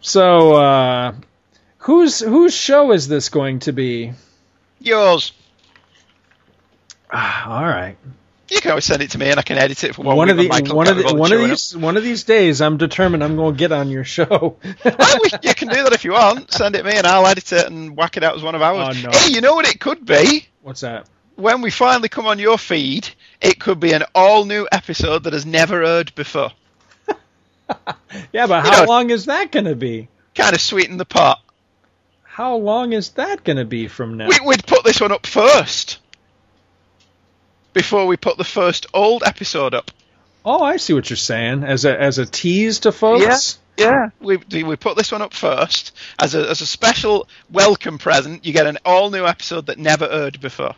So, uh, whose whose show is this going to be? Yours. Ah, all right. You can always send it to me, and I can edit it for one, One of the one of the, one of these one of these days, I'm determined I'm going to get on your show. you can do that if you want. Send it me, and I'll edit it and whack it out as one of ours. Oh, no. Hey, you know what it could be? What's that? When we finally come on your feed, it could be an all new episode that has never aired before. Yeah, but You how know- long is that going to be? Kind of sweeten the pot. How long is that going to be from now? We, we'd put this one up first before we put the first old episode up. Oh, I see what you're saying. As a as a tease to folks. Yeah, we we put this one up first as a as a special welcome present. You get an all new episode that never aired before.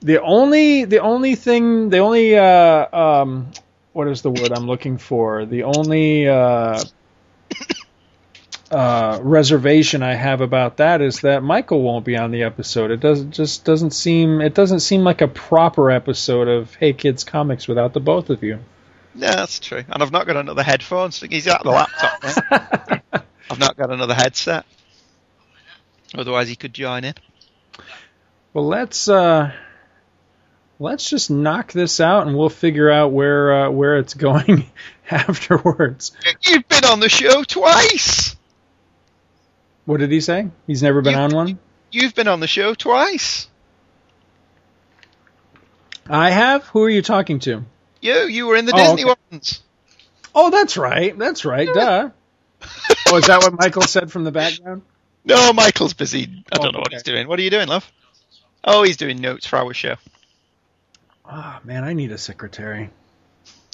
The only the only thing the only uh, um, what is the word I'm looking for? The only uh, uh, reservation I have about that is that Michael won't be on the episode. It doesn't just doesn't seem it doesn't seem like a proper episode of Hey Kids Comics without the both of you. Yeah, that's true. And I've not got another headphone. So he's at the laptop. I've not got another headset. Otherwise, he could join in. Well, let's uh, let's just knock this out, and we'll figure out where uh, where it's going afterwards. You've been on the show twice. What did he say? He's never been You- on one. You've been on the show twice. I have. Who are you talking to? You, you were in the Oh, Disney okay. ones. Oh, that's right. That's right. Duh. oh, is that what Michael said from the background? No, Michael's busy. I Oh, don't know what okay. he's doing. What are you doing, love? Oh, he's doing notes for our show. Oh man, I need a secretary.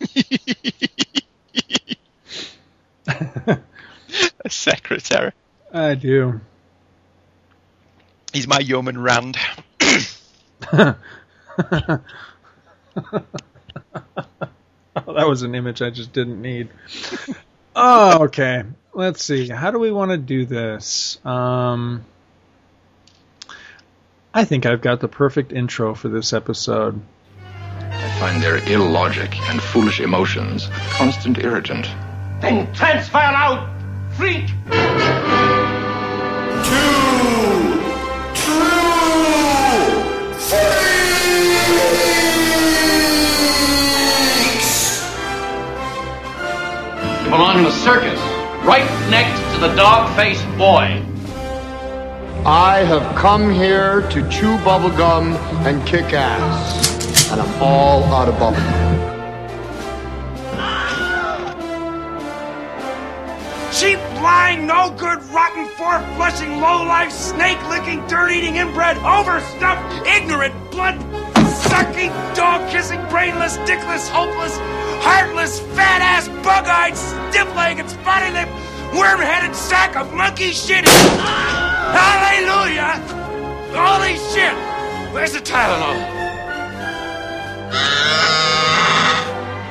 A secretary. I do. He's my yeoman Rand. oh, that was an image I just didn't need. Oh, okay. Let's see. How do we want to do this? Um, I think I've got the perfect intro for this episode. I find their illogic and foolish emotions a constant irritant. Then transfer out, freak! You belong in the circus, right next to the dog-faced boy. I have come here to chew bubblegum and kick ass. And I'm all out of bubblegum. Cheap, lying, no good, rotten, four flushing, low life, snake licking, dirt eating, inbred, overstuffed, ignorant, blood sucking, dog kissing, brainless, dickless, hopeless, heartless, fat ass, bug eyed, stiff legged, spotty lipped, worm headed sack of monkey shit. Hallelujah! Holy shit! Where's the Tylenol?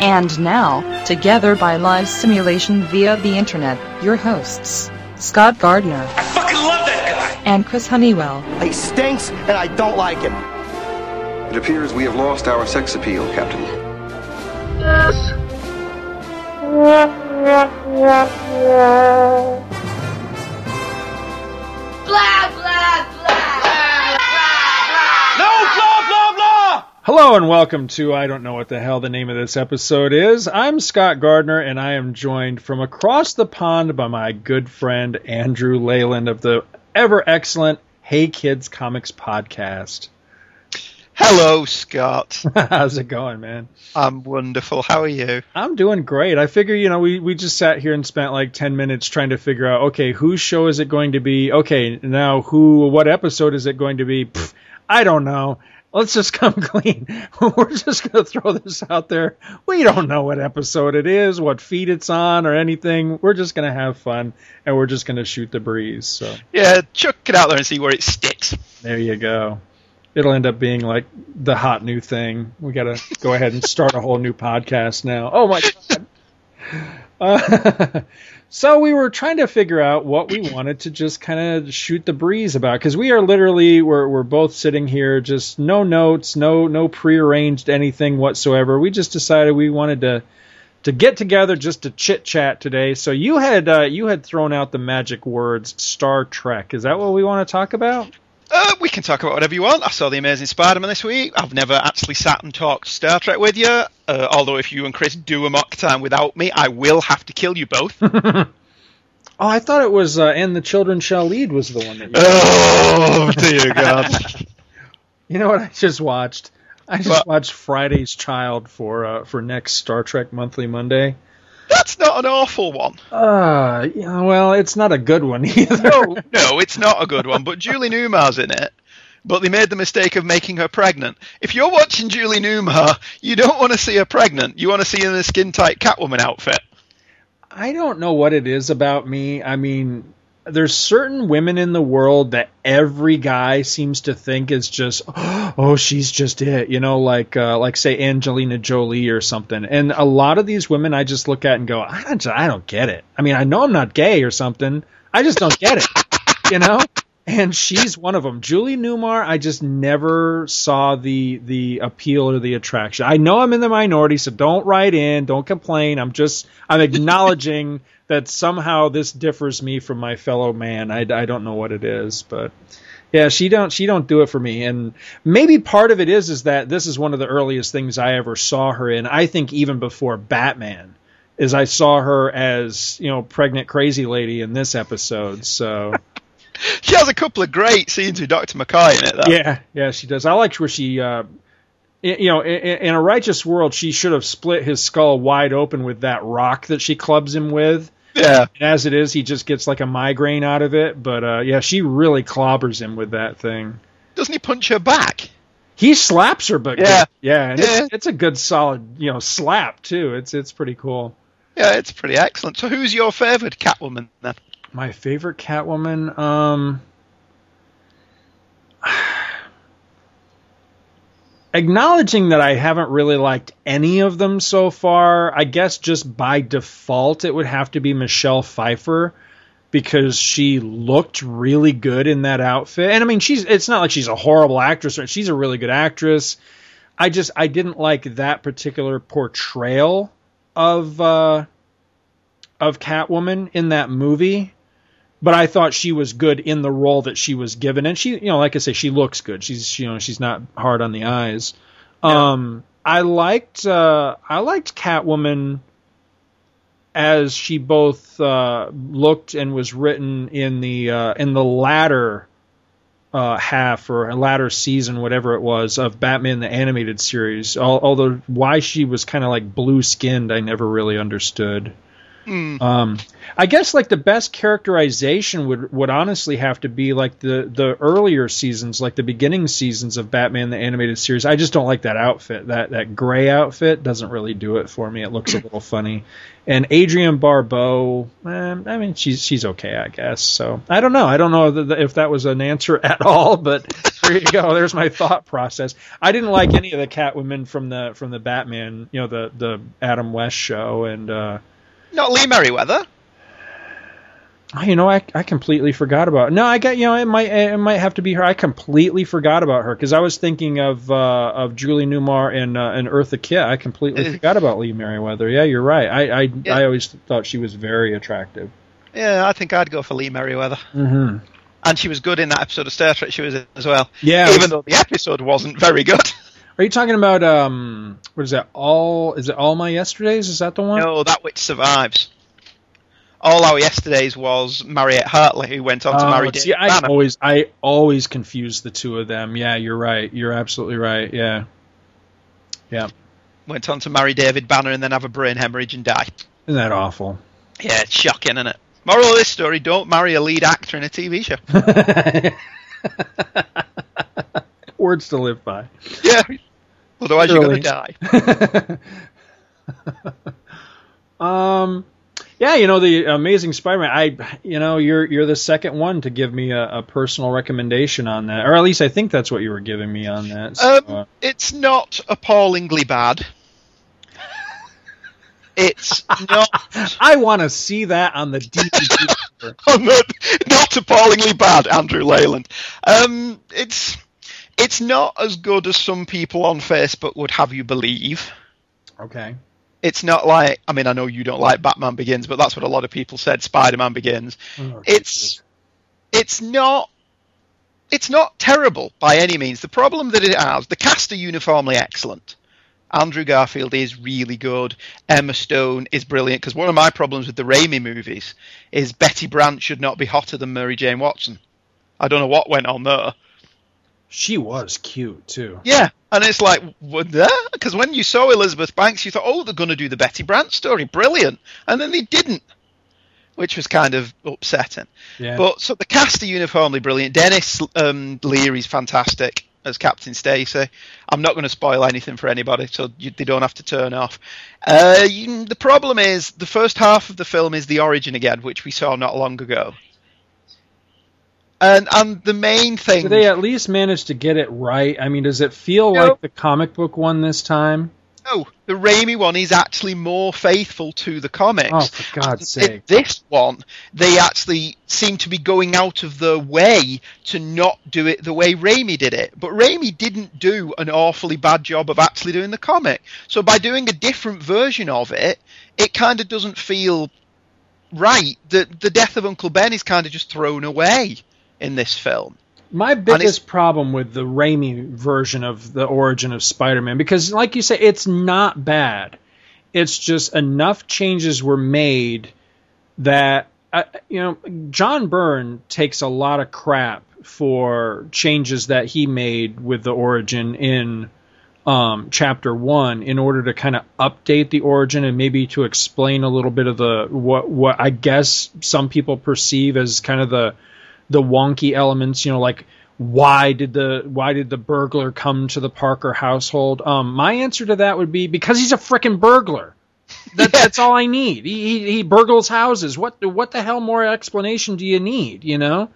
And now, together by live simulation via the internet, your hosts, Scott Gardner I fucking love that guy! and Chris Honeywell. He stinks and I don't like him. It appears we have lost our sex appeal, Captain. Blah, blah, blah. Hello and welcome to I don't know what the hell the name of this episode is. I'm Scott Gardner and I am joined from across the pond by my good friend Andrew Leyland of the ever excellent Hey Kids Comics podcast. Hello, Scott. How's it going, man? I'm wonderful. How are you? I'm doing great. I figure, you know, we, we just sat here and spent like 10 minutes trying to figure out, okay, whose show is it going to be? Okay, now who, what episode is it going to be? Pff, I don't know. Let's just come clean. We're just going to throw this out there. We don't know what episode it is, what feed it's on, or anything. We're just going to have fun and we're just going to shoot the breeze. So Yeah, chuck it out there and see where it sticks. there you go. It'll end up being like the hot new thing. We got to go ahead and start a whole new podcast now. Oh my god. Uh, so we were trying to figure out what we wanted to just kind of shoot the breeze about because we are literally we're we're both sitting here just no notes, no no prearranged anything whatsoever. We just decided we wanted to to get together just to chit chat today. So you had uh, you had thrown out the magic words Star Trek. Is that what we want to talk about? Uh, we can talk about whatever you want. I saw The Amazing Spider-Man this week. I've never actually sat and talked Star Trek with you. Uh, although if you and Chris do Amok Time without me, I will have to kill you both. oh, I thought it was uh, "And the Children Shall Lead" was the one that. You oh dear God! you know what I just watched? I just watched Friday's Child for uh, for next Star Trek Monthly Monday. That's not an awful one. Uh, yeah, well, it's not a good one either. No, no, it's not a good one. But Julie Newmar's in it. But they made the mistake of making her pregnant. If you're watching Julie Newmar, you don't want to see her pregnant. You want to see her in a skin tight Catwoman outfit. I don't know what it is about me. I mean, there's certain women in the world that every guy seems to think is just, oh, she's just it. You know, like uh, like say Angelina Jolie or something. And a lot of these women, I just look at and go, I don't, I don't get it. I mean, I know I'm not gay or something. I just don't get it. You know. And she's one of them. Julie Newmar, I just never saw the the appeal or the attraction. I know I'm in the minority, so don't write in, don't complain. I'm just I'm acknowledging that somehow this differs me from my fellow man. I, I don't know what it is, but yeah, she don't she don't do it for me. And maybe part of it is is that this is one of the earliest things I ever saw her in. I think even before Batman, is I saw her as you know pregnant crazy lady in this episode. So. She has a couple of great scenes with Dr. McCoy in it, though. Yeah, yeah, she does. I liked where she, uh, you know, in a righteous world, she should have split his skull wide open with that rock that she clubs him with. Yeah. And as it is, he just gets like a migraine out of it. But uh, yeah, she really clobbers him with that thing. Doesn't he punch her back? He slaps her, but Yeah. yeah, and Yeah. It's, it's a good solid, you know, slap too. It's it's pretty cool. Yeah, it's pretty excellent. So who's your favorite Catwoman then? My favorite Catwoman, um, acknowledging that I haven't really liked any of them so far, I guess just by default it would have to be Michelle Pfeiffer because she looked really good in that outfit. And I mean, she's it's not like she's a horrible actress, she's a really good actress. I just I didn't like that particular portrayal of uh of Catwoman in that movie but I thought she was good in the role that she was given, and she, you know, like I say, she looks good. She's, you know, she's not hard on the eyes. Um, I liked, uh, I liked Catwoman as she both uh, looked and was written in the uh, in the latter uh, half or latter season, whatever it was, of Batman the animated series. Al- Although why she was kind of like blue skinned, I never really understood. Um, I guess like the best characterization would would honestly have to be like the the earlier seasons, like the beginning seasons of Batman the animated series. I just don't like that outfit. That that gray outfit doesn't really do it for me. It looks a little funny. And Adrienne Barbeau, eh, I mean she's she's okay, I guess. So I don't know. I don't know if that was an answer at all, but there you go. There's my thought process. I didn't like any of the Catwomen from the from the Batman, you know, the the Adam West show and. uh Not Lee Meriwether. Oh, you know, I, I completely forgot about. No, I got you know it might it might have to be her. I completely forgot about her because I was thinking of uh, of Julie Newmar and uh, and Eartha Kitt. I completely Uh. forgot about Lee Meriwether. Yeah, you're right. I I, Yeah. I always thought she was very attractive. Yeah, I think I'd go for Lee Meriwether. Mm-hmm. And she was good in that episode of Star Trek she was in as well. Yeah, Even was- though the episode wasn't very good. Are you talking about um what is that? All is it all my yesterdays? Is that the one? No, that which survives. All our yesterdays was Mariette Hartley, who went on to Oh, marry see, David I Banner. always I always confuse the two of them. Yeah, you're right. You're absolutely right. Yeah. Yeah. Went on to marry David Banner and then have a brain hemorrhage and die. Isn't that awful? Yeah, it's shocking, isn't it? Moral of this story: Don't marry a lead actor in a TV show. Words to live by. yeah, otherwise you're gonna die. Um, yeah, you know the Amazing Spider-Man. I, you know, you're you're the second one to give me a, a personal recommendation on that, or at least I think that's what you were giving me on that. So, Um, uh, it's not appallingly bad. It's not I want to see that on the DVD. not, not appallingly bad, Andrew Leyland. Um, it's it's not as good as some people on Facebook would have you believe. okay. It's not like I mean I know you don't like Batman Begins, but that's what a lot of people said. Spider-Man Begins. Oh, it's it's not it's not terrible by any means. The problem that it has, the cast are uniformly excellent. Andrew Garfield is really good. Emma Stone is brilliant. Because one of my problems with the Raimi movies is Betty Brant should not be hotter than Mary Jane Watson. I don't know what went on there. She was cute too. Yeah, and it's like, because when you saw Elizabeth Banks, you thought, oh, they're going to do the Betty Brant story, brilliant, and then they didn't, which was kind of upsetting. Yeah. But so the cast are uniformly brilliant. Denis um, Leary's fantastic as Captain Stacy. I'm not going to spoil anything for anybody, so you, they don't have to turn off. Uh, you, the problem is the first half of the film is the origin again, which we saw not long ago. And and the main thing Do they at least manage to get it right? I mean, does it feel No. like the comic book one this time? No, the Raimi one is actually more faithful to the comics. Oh, for God's sake. In this one, they actually seem to be going out of their way to not do it the way Raimi did it. But Raimi didn't do an awfully bad job of actually doing the comic. So by doing a different version of it, it kind of doesn't feel right. The the death of Uncle Ben is kind of just thrown away in this film. My biggest problem with the Raimi version of the origin of Spider-Man, because like you say, it's not bad. It's just enough changes were made that uh, you know John Byrne takes a lot of crap for changes that he made with the origin in um, chapter one in order to kind of update the origin and maybe to explain a little bit of the what what I guess some people perceive as kind of the the wonky elements, you know, like why did the why did the burglar come to the Parker household? Um, my answer to that would be because he's a frickin' burglar. That, That's all I need. He, he he burgles houses. What what the hell more explanation do you need? You know.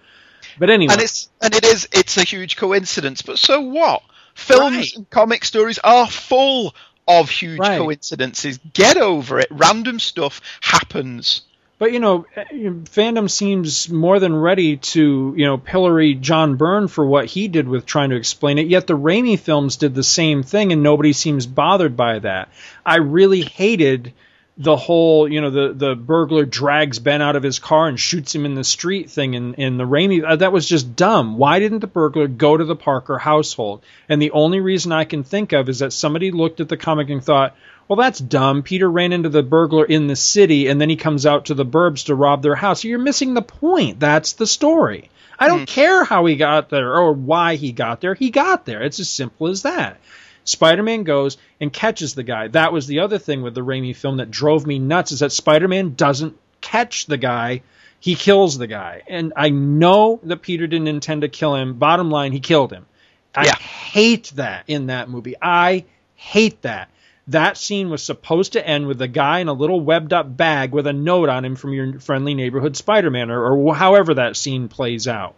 But anyway, and it's and it is it's a huge coincidence. But so what? Films Right. and comic stories are full of huge Right. coincidences. Get over it. Random stuff happens. But you know, fandom seems more than ready to you know pillory John Byrne for what he did with trying to explain it. Yet the Raimi films did the same thing, and nobody seems bothered by that. I really hated the whole you know the the burglar drags Ben out of his car and shoots him in the street thing in in the Raimi uh, that was just dumb. Why didn't the burglar go to the Parker household? And the only reason I can think of is that somebody looked at the comic and thought, well, that's dumb. Peter ran into the burglar in the city, and then he comes out to the burbs to rob their house. You're missing the point. That's the story. I don't hmm. care how he got there or why he got there. He got there. It's as simple as that. Spider-Man goes and catches the guy. That was the other thing with the Raimi film that drove me nuts is that Spider-Man doesn't catch the guy. He kills the guy. And I know that Peter didn't intend to kill him. Bottom line, he killed him. I Yeah. hate that in that movie. I hate that. That scene was supposed to end with a guy in a little webbed up bag with a note on him from your friendly neighborhood Spider-Man or, or however that scene plays out.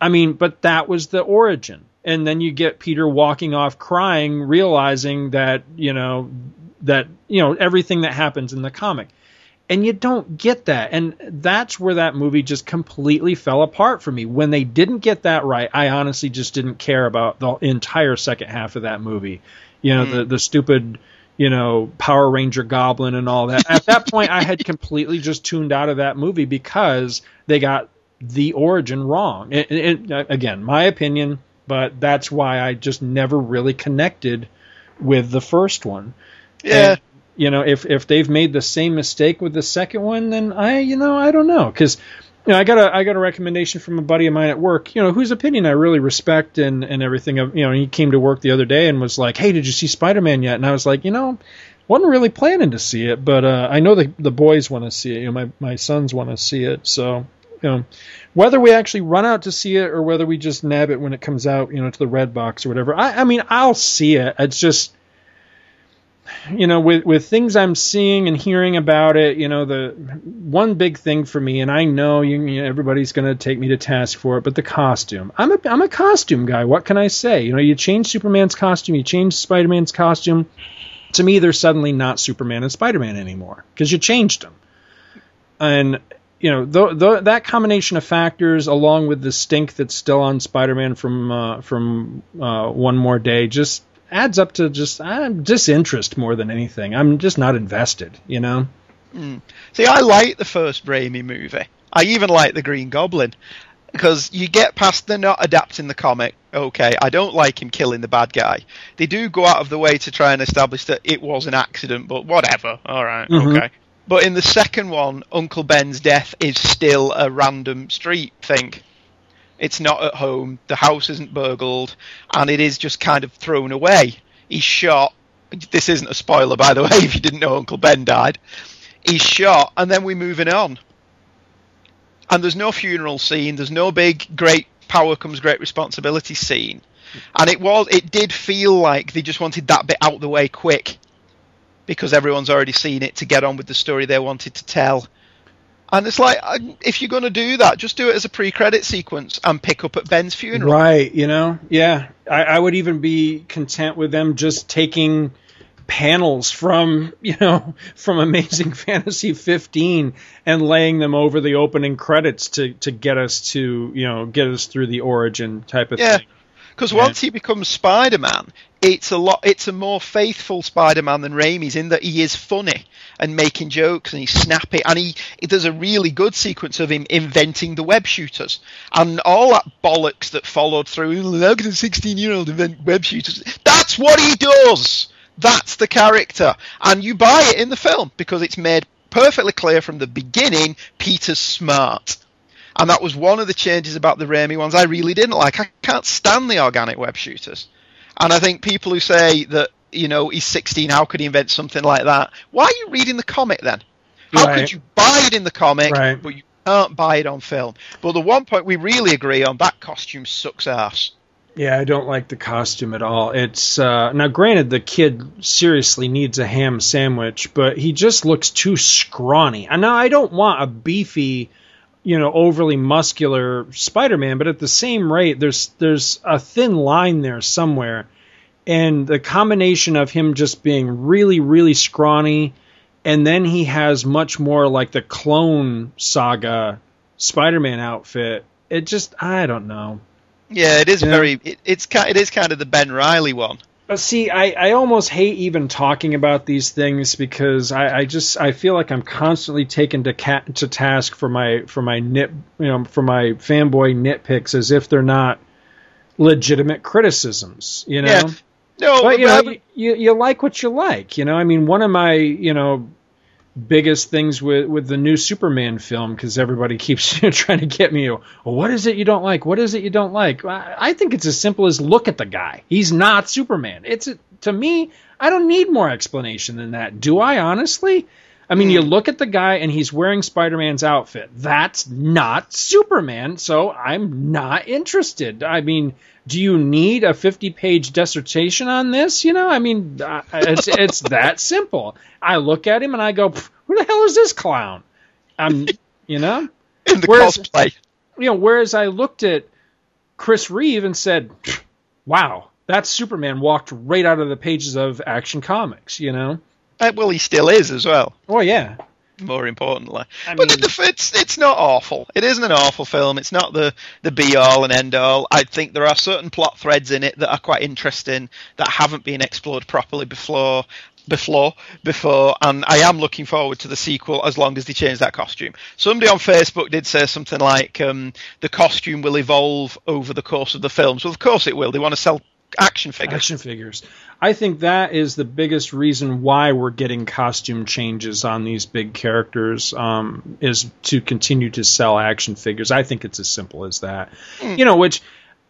I mean, but that was the origin. And then you get Peter walking off crying, realizing that, you know, that, you know, everything that happens in the comic. And you don't get that. And that's where that movie just completely fell apart for me. When they didn't get that right, I honestly just didn't care about the entire second half of that movie. You know, the, hmm. the stupid, you know, Power Ranger Goblin and all that. At that point, I had completely just tuned out of that movie because they got the origin wrong. It, it, uh, again, my opinion, but that's why I just never really connected with the first one. Yeah. And, you know, if if they've made the same mistake with the second one, then I, you know, I don't know, because you know, I got a I got a recommendation from a buddy of mine at work, you know, whose opinion I really respect and and everything. You know, he came to work the other day and was like, "Hey, did you see Spider Man yet?" And I was like, you know, wasn't really planning to see it, but uh, I know the the boys want to see it. You know, my my sons want to see it, so you know, whether we actually run out to see it or whether we just nab it when it comes out, you know, to the red box or whatever. I, I mean, I'll see it. It's just, you know, with with things I'm seeing and hearing about it, you know, the one big thing for me, and I know you, you know, everybody's going to take me to task for it, but the costume. I'm a I'm a costume guy. What can I say? You know, you change Superman's costume, you change Spider-Man's costume. To me, they're suddenly not Superman and Spider-Man anymore because you changed them. And you know, th- th- that combination of factors, along with the stink that's still on Spider-Man from uh, from uh, One More Day, just adds up to just uh, disinterest more than anything. I'm just not invested, you know. See, I like the first Raimi movie. I even like the Green Goblin because you get past they're not adapting the comic. Okay, I don't like him killing the bad guy. They do go out of the way to try and establish that it was an accident, but whatever. All right, Mhm. okay. But in the second one, Uncle Ben's death is still a random street thing. It's not at home. The house isn't burgled, and it is just kind of thrown away. He's shot. This isn't a spoiler, by the way, if you didn't know Uncle Ben died. He's shot, and then we're moving on. And there's no funeral scene. There's no big, great power comes great responsibility scene. And it was, it did feel like they just wanted that bit out of the way quick, because everyone's already seen it to get on with the story they wanted to tell. And it's like, uh, if you're going to do that, just do it as a pre-credit sequence and pick up at Ben's funeral. Right, you know, yeah. I, I would even be content with them just taking panels from, you know, from Amazing Fantasy 15 and laying them over the opening credits to to get us to, you know, get us through the origin type of Yeah. thing. Because once he becomes Spider-Man, it's a lot. It's a more faithful Spider-Man than Raimi's in that he is funny and making jokes and he's snappy and he, he there's a really good sequence of him inventing the web shooters and all that bollocks that followed through. How can a 16-year-old invent web shooters? That's what he does. That's the character, and you buy it in the film because it's made perfectly clear from the beginning. Peter's smart. And that was one of the changes about the Raimi ones I really didn't like. I can't stand the organic web shooters. And I think people who say that, you know, he's 16, how could he invent something like that? Why are you reading the comic then? How Right. could you buy it in the comic, Right. but you can't buy it on film? But the one point we really agree on, that costume sucks ass. Yeah, I don't like the costume at all. It's uh, now granted the kid seriously needs a ham sandwich, but he just looks too scrawny. And now I don't want a beefy, you know, overly muscular Spider-Man, but at the same rate, there's there's a thin line there somewhere, and the combination of him just being really really scrawny, and then he has much more like the Clone Saga Spider-Man outfit. It just I don't know. Yeah, it is Yeah. very. It, it's it is kind of the Ben Riley one. But see, I, I almost hate even talking about these things because I, I just I feel like I'm constantly taken to cat to task for my for my nit you know for my fanboy nitpicks as if they're not legitimate criticisms. You know. Yeah. No, But you know, you, you you like what you like. You know, I mean, one of my you know biggest things with with the new Superman film because everybody keeps you know, trying to get me. Well, what is it you don't like? What is it you don't like? I, I think it's as simple as look at the guy. He's not Superman. It's to me. I don't need more explanation than that. Do I honestly? I mean, you look at the guy and he's wearing Spider Man's outfit. That's not Superman, so I'm not interested. I mean, do you need a 50 page dissertation on this? You know, I mean, it's, it's that simple. I look at him and I go, who the hell is this clown? Um, you know? in the Whereas- cosplay. You know, whereas I looked at Chris Reeve and said, wow, that Superman walked right out of the pages of Action Comics, you know? Uh, well, he still is as well. Oh, yeah. more importantly. I but mean- the, it's it's not awful. It isn't an awful film. It's not the the be all and end all. I think there are certain plot threads in it that are quite interesting that haven't been explored properly before. Before, before, and I am looking forward to the sequel as long as they change that costume. Somebody on Facebook did say something like um, the costume will evolve over the course of the films. Well, of course it will. They want to sell action figures. Action figures. I think that is the biggest reason why we're getting costume changes on these big characters um, is to continue to sell action figures. I think it's as simple as that. You know, which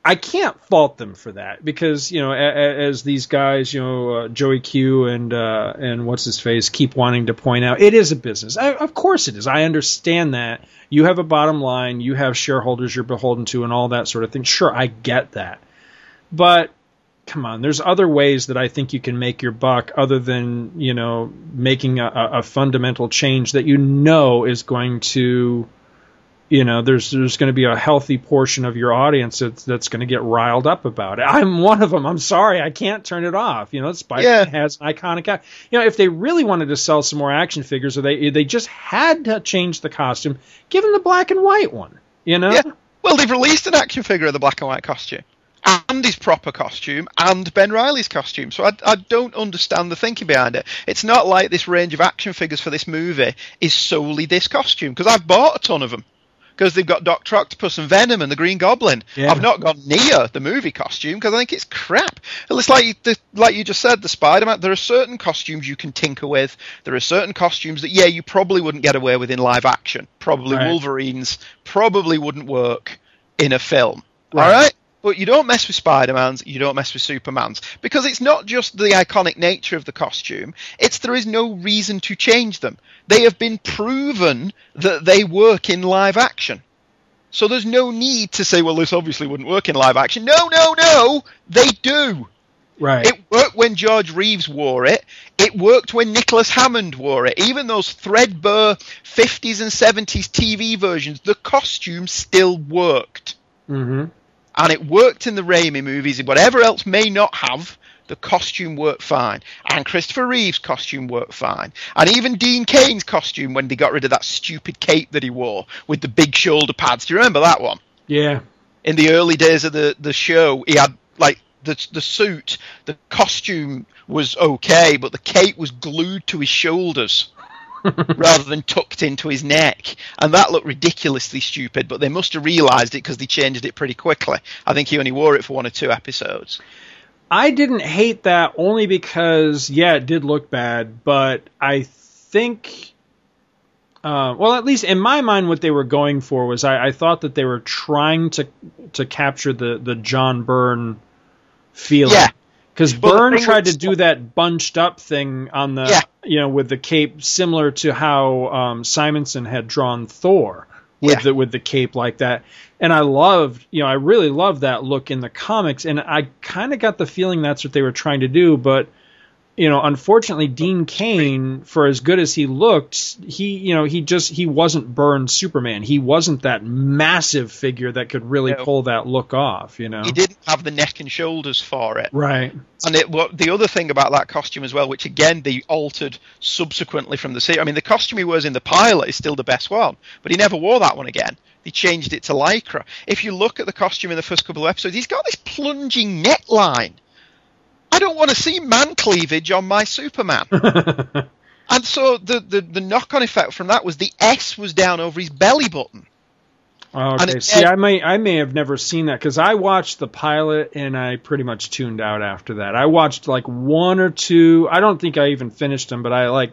I can't fault them for that because you know, a, a, as these guys, you know, uh, Joey Q and uh, and what's his face keep wanting to point out, it is a business. I, of course, it is. I understand that you have a bottom line, you have shareholders you're beholden to, and all that sort of thing. Sure, I get that, but come on, there's other ways that I think you can make your buck other than you know making a, a fundamental change that you know is going to you know there's there's going to be a healthy portion of your audience that's, that's going to get riled up about it. I'm one of them. I'm sorry, I can't turn it off. You know, Spider Yeah. has an iconic. You know, if they really wanted to sell some more action figures, or they they just had to change the costume, give them the black and white one. You know, Yeah. Well, they've released an action figure of the black and white costume. And his proper costume and Ben Riley's costume. So I, I don't understand the thinking behind it. It's not like this range of action figures for this movie is solely this costume because I've bought a ton of them because they've got Doctor Octopus and Venom and the Green Goblin. Yeah. I've not gone near the movie costume because I think it's crap. It's like you- the, like you just said, the Spider-Man. There are certain costumes you can tinker with. There are certain costumes that yeah, you probably wouldn't get away with in live action. Probably Right. Wolverines probably wouldn't work in a film. Right. All right. But you don't mess with Spider-Mans, you don't mess with Supermans. Because it's not just the iconic nature of the costume, it's there is no reason to change them. They have been proven that they work in live action. So there's no need to say, well, this obviously wouldn't work in live action. No, no, no, they do. Right. It worked when George Reeves wore it. It worked when Nicholas Hammond wore it. Even those threadbare 50s and 70s TV versions, the costume still worked hmm and it worked in the Raimi movies. Whatever else may not have, the costume worked fine, and Christopher Reeve's costume worked fine, and even Dean Cain's costume when they got rid of that stupid cape that he wore with the big shoulder pads. Do you remember that one? Yeah. In the early days of the the show, he had like the the suit, the costume was okay, but the cape was glued to his shoulders. rather than tucked into his neck. And that looked ridiculously stupid, but they must have realised it because they changed it pretty quickly. I think he only wore it for one or two episodes. I didn't hate that only because, yeah, it did look bad, but I think, uh, well, at least in my mind, what they were going for was I, I thought that they were trying to to capture the the John Byrne feeling. Yeah. Because Well, Byrne tried to do that bunched up thing on the, Yeah. you know, with the cape, similar to how um, Simonson had drawn Thor with Yeah. the with the cape like that. And I loved, you know, I really loved that look in the comics, and I kind of got the feeling that's what they were trying to do, but you know, unfortunately, Dean Cain, for as good as he looked, he, you know, he just he wasn't Byrne Superman. He wasn't that massive figure that could really No. pull that look off. You know, He didn't have the neck and shoulders for it. right? And it, what the other thing about that costume as well, which again they altered subsequently from the series. I mean, the costume he wears in the pilot is still the best one, but he never wore that one again. They changed it to lycra. If you look at the costume in the first couple of episodes, he's got this plunging neckline. I don't want to see man cleavage on my Superman. and so the, the, the knock on effect from that was the S was down over his belly button. Oh, okay. it- See, I may I may have never seen that because I watched the pilot and I pretty much tuned out after that. I watched like one or two. I don't think I even finished them, but I like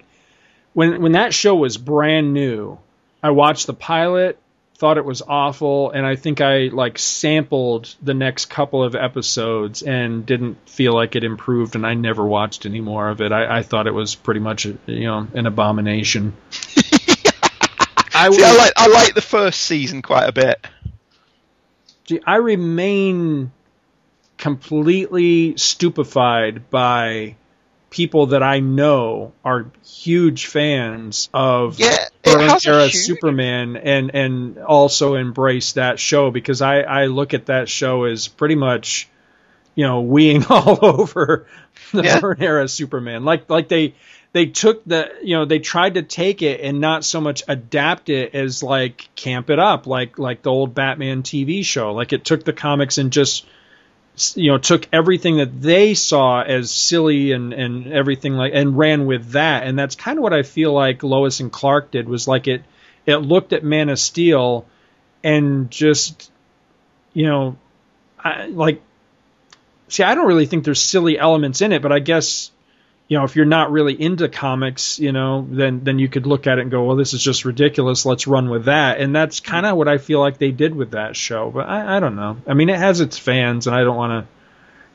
when when that show was brand new. I watched the pilot, thought it was awful, and I think I like sampled the next couple of episodes and didn't feel like it improved, and I never watched any more of it. I, I thought it was pretty much you know an abomination. I See, I like I like the first season quite a bit. Gee, I remain completely stupefied by people that I know are huge fans of Yeah, it Byrne has a era Superman and and also embrace that show because I I look at that show as pretty much you know weeing all over the Yeah. Byrne era Superman. Like like they they took the you know they tried to take it and not so much adapt it as like camp it up like like the old Batman TV show. Like it took the comics and just you know took everything that they saw as silly and and everything like and ran with that. And that's kind of what I feel like Lois and Clark did was like it it looked at Man of Steel and just you know I, like see I don't really think there's silly elements in it but I guess you know if you're not really into comics you know then then you could look at it and go well this is just ridiculous. Let's run with that. And that's kind of what I feel like they did with that show but I, I don't know. I mean it has its fans and I don't want to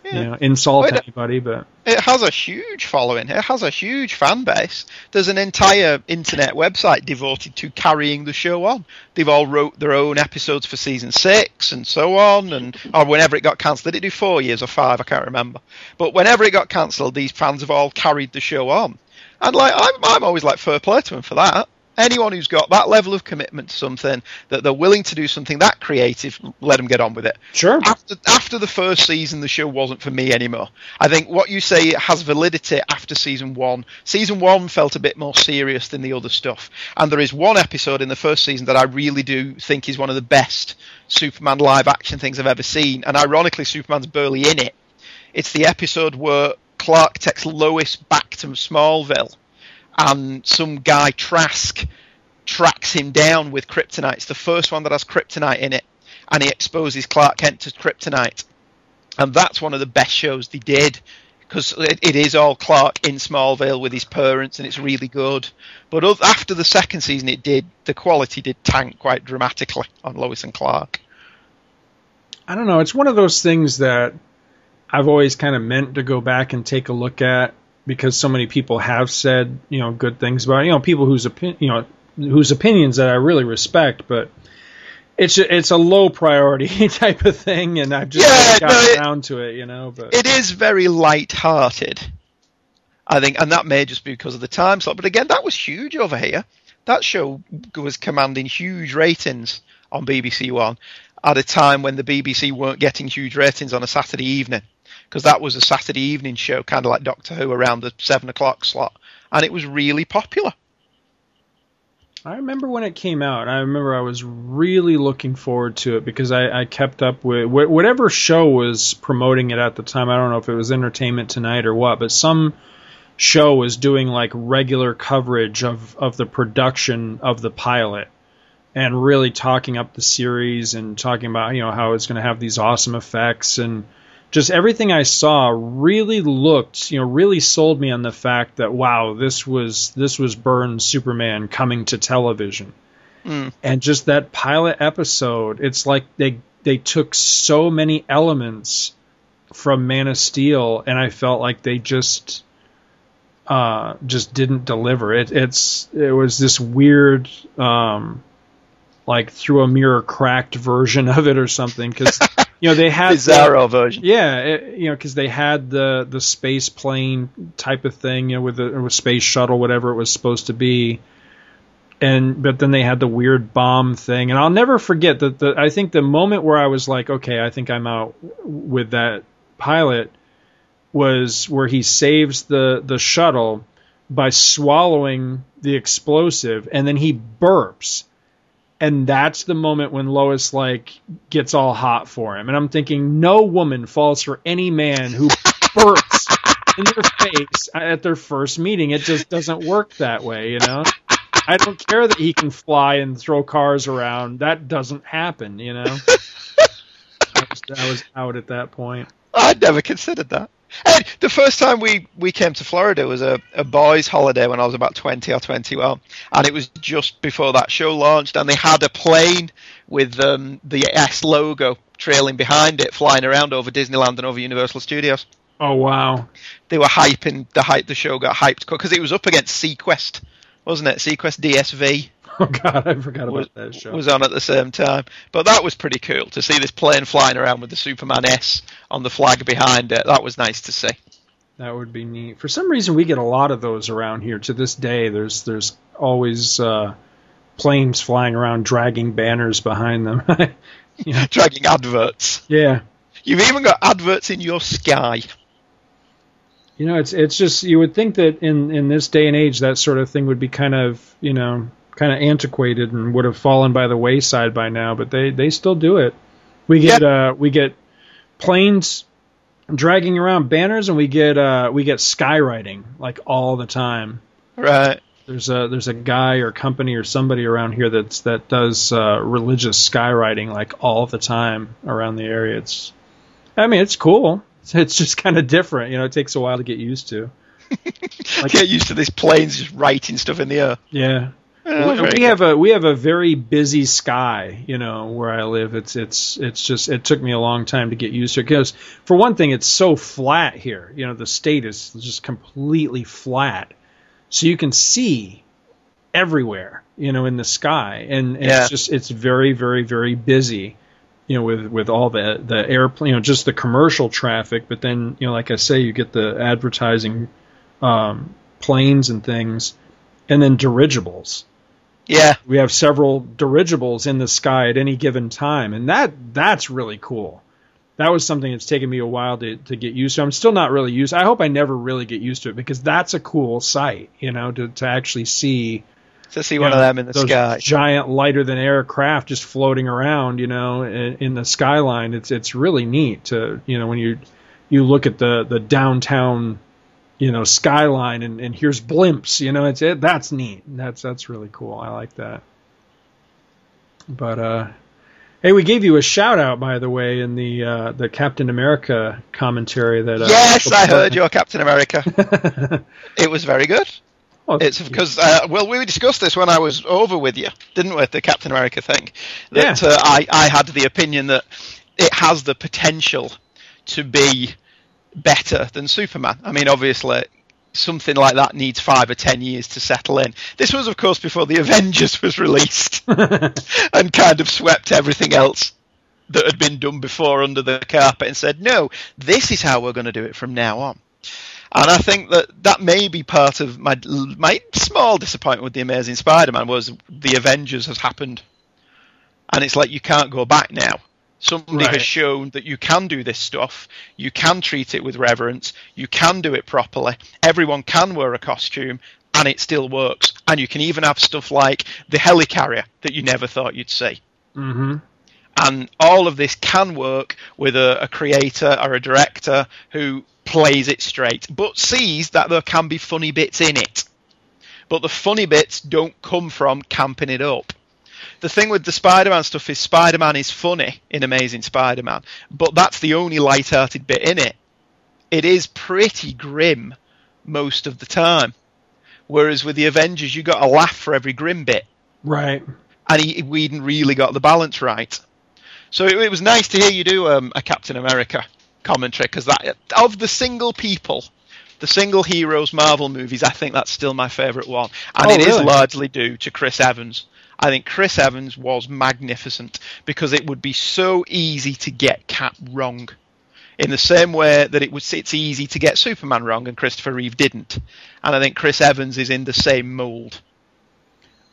Yeah. you know insult Wait, anybody but It has a huge following. It has a huge fan base. There's an entire internet website devoted to carrying the show on. They've all wrote their own episodes for season six and so on, and or whenever it got cancelled. Did it do four years or five? I can't remember. But whenever it got cancelled, these fans have all carried the show on. And like I'm, I'm always like fair play to them for that. Anyone who's got that level of commitment to something, that they're willing to do something that creative, let them get on with it. Sure. After after the first season, the show wasn't for me anymore. I think what you say has validity after season one. Season one felt a bit more serious than the other stuff, and there is one episode in the first season that I really do think is one of the best Superman live action things I've ever seen. And ironically, Superman's barely in it. It's the episode where Clark takes Lois back to Smallville and some guy Trask tracks him down with kryptonite. It's the first one that has kryptonite in it, and he exposes Clark Kent to kryptonite. And that's one of the best shows they did because it, it is all Clark in Smallville with his parents, and it's really good. But after the second season, it did the quality did tank quite dramatically on Lois and Clark. I don't know. It's one of those things that I've always kind of meant to go back and take a look at because so many people have said you know good things about it. you know people whose opinion you know whose opinions that I really respect, but it's a, it's a low priority type of thing, and I've just Yeah, gotten no, down to it, you know. But It is very light-hearted, I think, and that may just be because of the time slot. But again, that was huge over here. That show was commanding huge ratings on BBC One at a time when the BBC weren't getting huge ratings on a Saturday evening, because that was a Saturday evening show, kind of like Doctor Who, around the seven o'clock slot, and it was really popular. I remember when it came out. I remember I was really looking forward to it because I, I kept up with wh- whatever show was promoting it at the time. I don't know if it was Entertainment Tonight or what, but some show was doing like regular coverage of, of the production of the pilot and really talking up the series and talking about you know how it's going to have these awesome effects and just everything I saw really looked, you know, really sold me on the fact that wow, this was this was Byrne's Superman coming to television. Mm. And just that pilot episode, it's like they they took so many elements from Man of Steel and I felt like they just uh just didn't deliver. It it's it was this weird um like through a mirror cracked version of it or something cuz you know they had the- Bizarro version. yeah, it, you know, because they had the the space plane type of thing, you know, with the with space shuttle, whatever it was supposed to be, and but then they had the weird bomb thing, and I'll never forget that. The I think the moment where I was like, okay, I think I'm out with that pilot was where he saves the the shuttle by swallowing the explosive, and then he burps and that's the moment when Lois like gets all hot for him. And I'm thinking, no woman falls for any man who burps in their face at their first meeting. It just doesn't work that way, you know. I don't care that he can fly and throw cars around. That doesn't happen, you know. I was, I was out at that point. I'd never considered that. And the first time we, we came to Florida was a, a boys' holiday when I was about 20 or 21. And it was just before that show launched. And they had a plane with um, the S logo trailing behind it, flying around over Disneyland and over Universal Studios. Oh wow! They were hyping the hype. The show got hyped because it was up against seaQuest, wasn't it? seaQuest DSV Oh god, I forgot about was, that show. It was on at the same time. But that was pretty cool to see this plane flying around with the Superman S on the flag behind it. That was nice to see. That would be neat. For some reason, we get a lot of those around here. To this day, there's there's always uh, planes flying around dragging banners behind them. yeah. Dragging adverts. yeah, You've even got adverts in your sky. you know, it's it's just you would think that in in this day and age, that sort of thing would be kind of you know kind of antiquated and would have fallen by the wayside by now. But they they still do it. We get uh, we get planes dragging around banners, and we get uh, we get skywriting like all the time. Right. There's a there's a guy or company or somebody around here that's that does uh, religious skywriting like all the time around the area. It's I mean it's cool. It's, it's just kind of different. You know, it takes a while to get used to. Get used to these planes just writing stuff in the air. Yeah. We, very we have a we have a very busy sky, you know, where I live. It's it's it's just it took me a long time to get used to it because for one thing, it's so flat here. You know, the state is just completely flat, so you can see everywhere, you know, in the sky, and, and Yeah. it's just it's very very very busy. You know, with with all the the airplane, you know, just the commercial traffic, but then you know, like I say, you get the advertising um, planes and things, and then dirigibles Yeah. We have several dirigibles in the sky at any given time, and that that's really cool. That was something that's taken me a while to, to get used to. I'm still not really used. I hope I never really get used to it because that's a cool sight, you know, to, to actually see To see one know, of them in the those sky. giant lighter than air craft just floating around, you know, in, in the skyline. It's it's really neat to you know when you you look at the the downtown you know skyline and, and here's blimps, you know, it's it that's neat. That's that's really cool. I like that. But uh Hey, we gave you a shout out, by the way, in the uh, the Captain America commentary. That uh, yes, I heard your Captain America. it was very good. Oh, It's because uh, well, we discussed this when I was over with you, didn't we? The Captain America thing. That Yeah. uh, I I had the opinion that it has the potential to be better than Superman. I mean, obviously. Something like that needs five or ten years to settle in. This was, of course, before the Avengers was released and kind of swept everything else that had been done before under the carpet and said, no, this is how we're going to do it from now on. And I think that that may be part of my my small disappointment with the Amazing Spider-Man was the Avengers has happened, and it's like you can't go back now. Somebody Right. has shown that you can do this stuff. You can treat it with reverence. You can do it properly. Everyone can wear a costume, and it still works. And you can even have stuff like the helicarrier that you never thought you'd see hmm and all of this can work with a, a creator or a director who plays it straight, but sees that there can be funny bits in it. But the funny bits don't come from camping it up. The thing with the Spider-Man stuff is Spider-Man is funny in Amazing Spider-Man, but that's the only light-hearted bit in it. It is pretty grim most of the time. Whereas with the Avengers, you got a laugh for every grim bit Right. and he, Whedon really got the balance right. So it, it was nice to hear you do um, a Captain America commentary because that of the single people, the single heroes Marvel movies, I think that's still my favourite one, and Oh, it is really? largely due to Chris Evans. I think Chris Evans was magnificent because it would be so easy to get Cap wrong. In the same way that it was, it's easy to get Superman wrong, and Christopher Reeve didn't. And I think Chris Evans is in the same mould.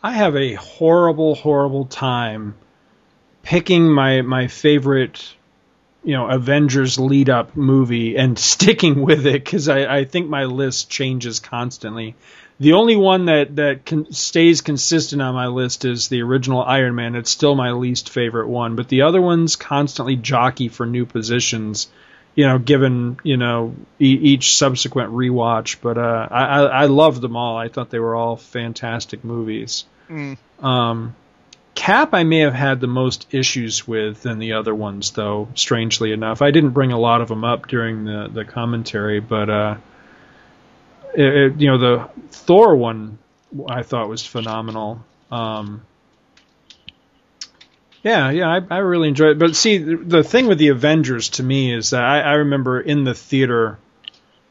I have a horrible, horrible time picking my my favorite, you know, Avengers lead up movie and sticking with it because I, I think my list changes constantly. The only one that that con- stays consistent on my list is the original Iron Man. It's still my least favorite one, but the other ones constantly jockey for new positions. You know, given you know e- each subsequent rewatch, but uh, I, I I loved them all. I thought they were all fantastic movies. Mm. Um, Cap, I may have had the most issues with than the other ones, though. Strangely enough, I didn't bring a lot of them up during the the commentary, but uh, it, it- you know, the Thor one I thought was phenomenal. Um, yeah, yeah, I, I really enjoyed it. But see, the, the thing with the Avengers to me is that I, I remember in the theater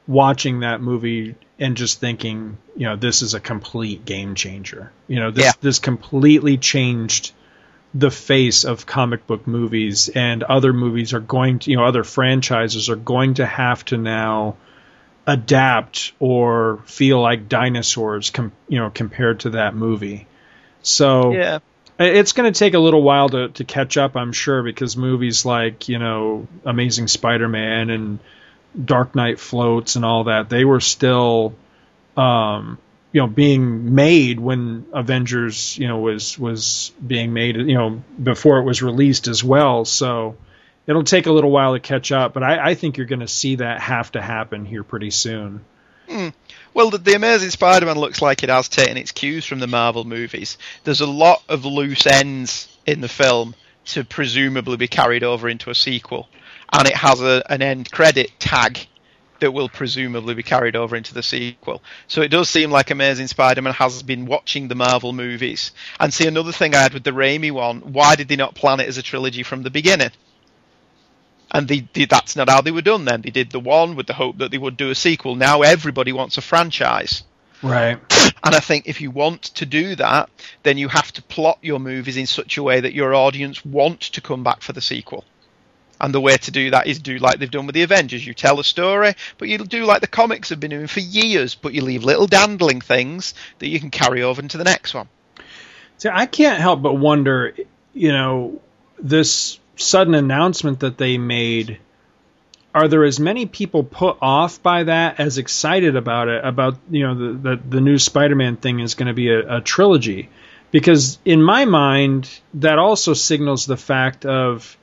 watching that movie and just thinking, you know, this is a complete game changer. You know, this Yeah. this completely changed the face of comic book movies and other movies are going to, you know, other franchises are going to have to now adapt or feel like dinosaurs, com- you know, compared to that movie. So Yeah. it's going to take a little while to, to catch up, I'm sure, because movies like, you know, Amazing Spider Man and Dark Knight Floats and all that, they were still, um, you know, being made when Avengers, you know, was, was being made, you know, before it was released as well. So it'll take a little while to catch up, but I, I think you're going to see that have to happen here pretty soon. Hmm. Well, the, the Amazing Spider-Man looks like it has taken its cues from the Marvel movies. There's a lot of loose ends in the film to presumably be carried over into a sequel, and it has a, an end credit tag that will presumably be carried over into the sequel. So it does seem like Amazing Spider-Man has been watching the Marvel movies. And see, another thing I had with the Raimi one, why did they not plan it as a trilogy from the beginning? And they, they, that's not how they were done then. They did the one with the hope that they would do a sequel. Now everybody wants a franchise. Right. And I think if you want to do that, then you have to plot your movies in such a way that your audience want to come back for the sequel. And the way to do that is do like they've done with the Avengers. You tell a story, but you do like the comics have been doing for years, but you leave little dandling things that you can carry over into the next one. See, I can't help but wonder, you know, this sudden announcement that they made. Are there as many people put off by that as excited about it? About you know the the, the new Spider-Man thing is going to be a, a trilogy, because in my mind that also signals the fact of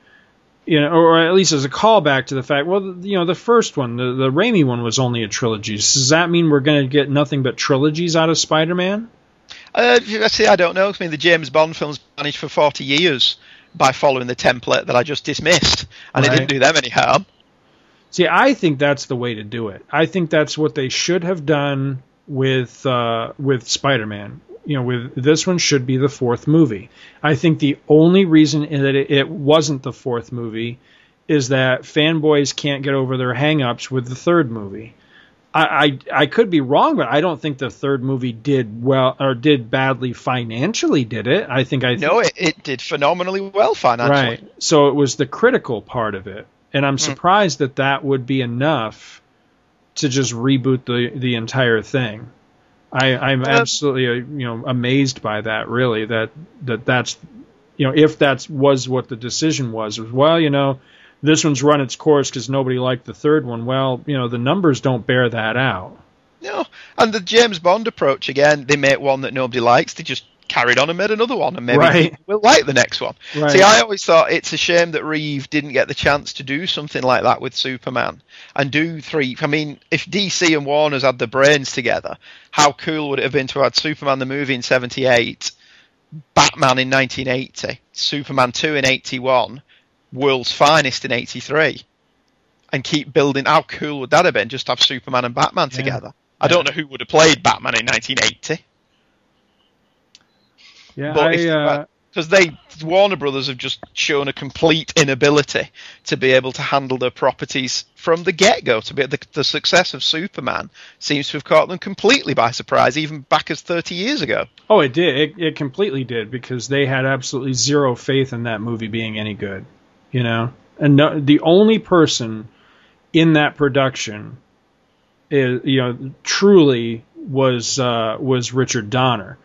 you know, or at least as a callback to the fact, well, you know, the first one, the the Raimi one, was only a trilogy. So Does that mean we're going to get nothing but trilogies out of Spider-Man? Uh, see, I don't know. I mean, the James Bond films managed for 40 years by following the template that I just dismissed, and Right. it didn't do them any harm. See, I think that's the way to do it. I think that's what they should have done with uh, with Spider-Man. You know, with this one should be the fourth movie. I think the only reason that it, it wasn't the fourth movie is that fanboys can't get over their hang-ups with the third movie. I, I I could be wrong, but I don't think the third movie did well or did badly financially. Did it? I think I No, it, it did phenomenally well financially. Right. So it was the critical part of it, and I'm surprised that that would be enough to just reboot the the entire thing. I, I'm Uh, absolutely uh, you know amazed by that. Really, that that that's you know if that was what the decision was was well you know this one's run its course because nobody liked the third one. Well, you know the numbers don't bear that out. No, and the James Bond approach again. They make one that nobody likes. They just carried on and made another one, and maybe Right. will like the next one. Right. See, I always thought it's a shame that Reeve didn't get the chance to do something like that with Superman and do three. I mean, if DC and Warner's had the brains together, how cool would it have been to have had Superman the movie in '78, Batman in 1980, Superman 2 in 81, World's Finest in 83, and keep building? How cool would that have been? Just have Superman and Batman Yeah. together. I don't know who would have played Batman in 1980. Yeah, But I, uh, because they Warner Brothers have just shown a complete inability to be able to handle their properties from the get go. To be the, the success of Superman seems to have caught them completely by surprise, even back as thirty years ago. Oh, it did. It, it completely did because they had absolutely zero faith in that movie being any good. You know, and no, the only person in that production is you know truly was uh, was Richard Donner,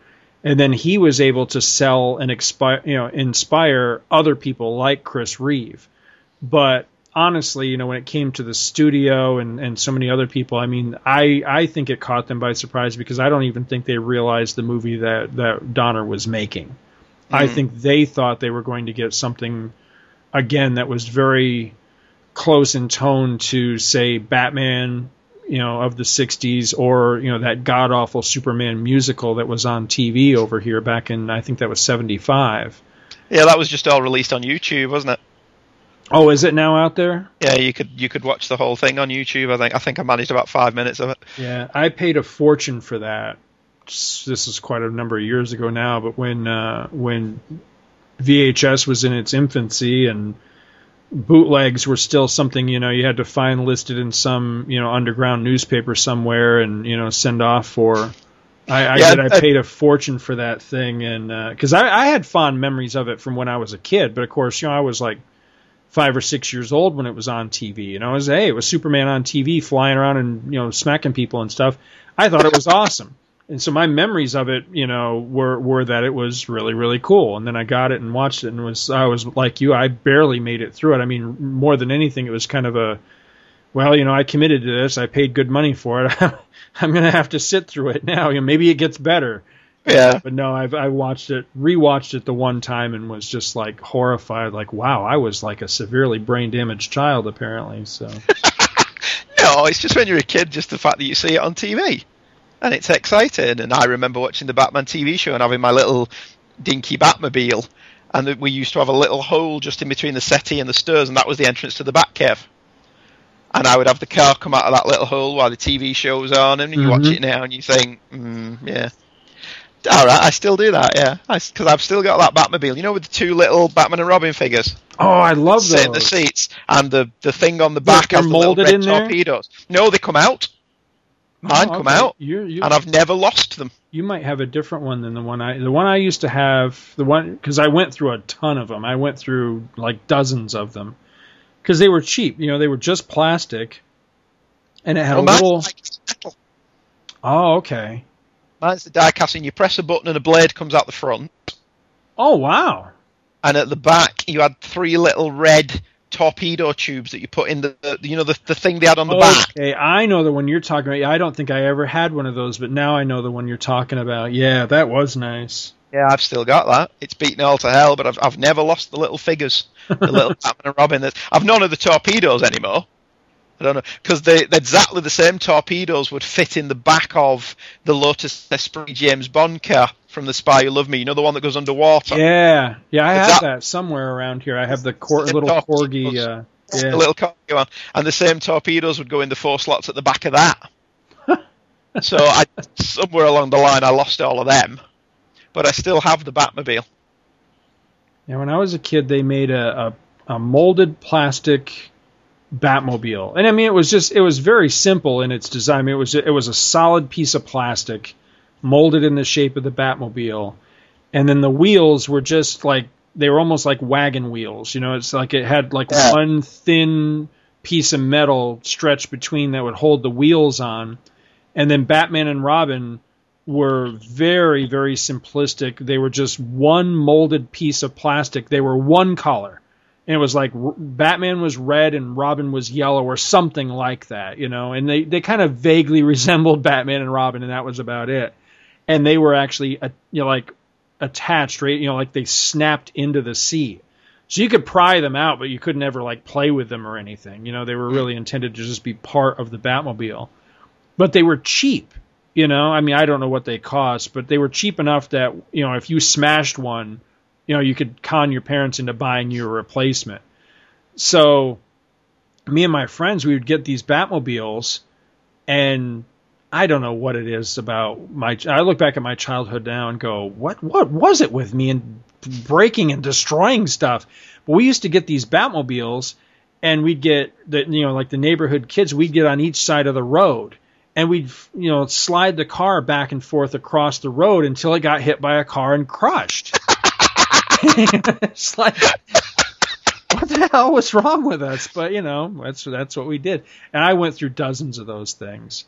and then he was able to sell and expire you know inspire other people like Chris Reeve, but honestly, you know, when it came to the studio and, and so many other people, I mean, I, I think it caught them by surprise because I don't even think they realized the movie that, that Donner was making. I think they thought they were going to get something, again, that was very close in tone to, say, Batman, you know, of the 60s or, you know, that god awful Superman musical that was on TV over here back in, I think that was 75. Yeah, that was just all released on YouTube, wasn't it? Oh, is it now out there? Yeah, you could you could watch the whole thing on YouTube. I think I think I managed about five minutes of it. Yeah, I paid a fortune for that. This is quite a number of years ago now, but when uh, when VHS was in its infancy and bootlegs were still something you know you had to find listed in some you know underground newspaper somewhere and you know send off for. I, I Yeah. I I- paid a fortune for that thing, and uh, because I, I had fond memories of it from when I was a kid, but of course, you know, I was like five or six years old when it was on TV. You know, it was hey, it was Superman on TV flying around and you know smacking people and stuff. I thought it was awesome, and so my memories of it, you know, were were that it was really really cool. And then I got it and watched it, and was I was like you, I barely made it through it. I mean, more than anything, it was kind of a well, you know, I committed to this. I paid good money for it. I'm going to have to sit through it now. You know, maybe it gets better. Yeah. But no, I've I watched it, rewatched it the one time, and was just like horrified. Like, wow, I was like a severely brain damaged child, apparently. So No, it's just when you're a kid, just the fact that you see it on TV, and it's exciting. And I remember watching the Batman TV show and having my little dinky Batmobile, and we used to have a little hole just in between the settee and the stairs, and that was the entrance to the Batcave. And I would have the car come out of that little hole while the TV show was on, and you watch Mhm. it now and you think, mm, yeah. All right, I still do that, yeah, because I've still got that Batmobile. You know, with the two little Batman and Robin figures oh, I love sit in the seats, and the the thing on the back has the little molded red in there? torpedoes. No, they come out. Mine Oh, come okay. out, You you and I've never lost them. you might have a different one than the one I the one I used to have the one because I went through a ton of them. I went through like dozens of them because they were cheap. You know, they were just plastic, and it had Well, a little. like. Oh, okay. Mine's the die casting. You press a button and a blade comes out the front, Oh wow! And at the back, you had three little red torpedo tubes that you put in the, the you know the, the thing they had on the back. Okay, I know the one you're talking about. Yeah, I don't think I ever had one of those, but now I know the one you're talking about. Yeah, that was nice. Yeah, I've still got that. It's beaten all to hell, but I've I've never lost the little figures, the little Batman and Robin. That I've none of the torpedoes anymore. I don't know because they're exactly the same torpedoes would fit in the back of the Lotus Esprit James Bond car from The Spy Who Loved Me. You know the one that goes underwater. Yeah, yeah, I have Exact- that somewhere around here. I have the cor- little corgi. Uh, yeah. little corgi one, and the same torpedoes would go in the four slots at the back of that. so I somewhere along the line I lost all of them, but I still have the Batmobile. Yeah, when I was a kid, they made a, a, a molded plastic Batmobile, and I mean, it was just it was very simple in its design. I mean, it was it was a solid piece of plastic molded in the shape of the Batmobile, and then the wheels were just like they were almost like wagon wheels. You know, it's like it had like Yeah. one thin piece of metal stretched between that would hold the wheels on, and then Batman and Robin were very very simplistic. They were just one molded piece of plastic. They were one color. And it was like R- Batman was red and Robin was yellow or something like that, you know. And they, they kind of vaguely resembled Batman and Robin, and that was about it. And they were actually, uh, you know, like attached, right? You know, like they snapped into the seat. So you could pry them out, but you could never like play with them or anything. You know, they were really intended to just be part of the Batmobile. But they were cheap. You know, I mean, I don't know what they cost, but they were cheap enough that you know if you smashed one, you know, you could con your parents into buying you a replacement. So, me and my friends, we would get these Batmobiles, and I don't know what it is about my. I look back at my childhood now and go, what what was it with me and breaking and destroying stuff? But we used to get these Batmobiles, and we'd get the you know like the neighborhood kids. We'd get on each side of the road, and we'd you know slide the car back and forth across the road until it got hit by a car and crushed. it's like what the hell was wrong with us? But you know, that's that's what we did. And I went through dozens of those things.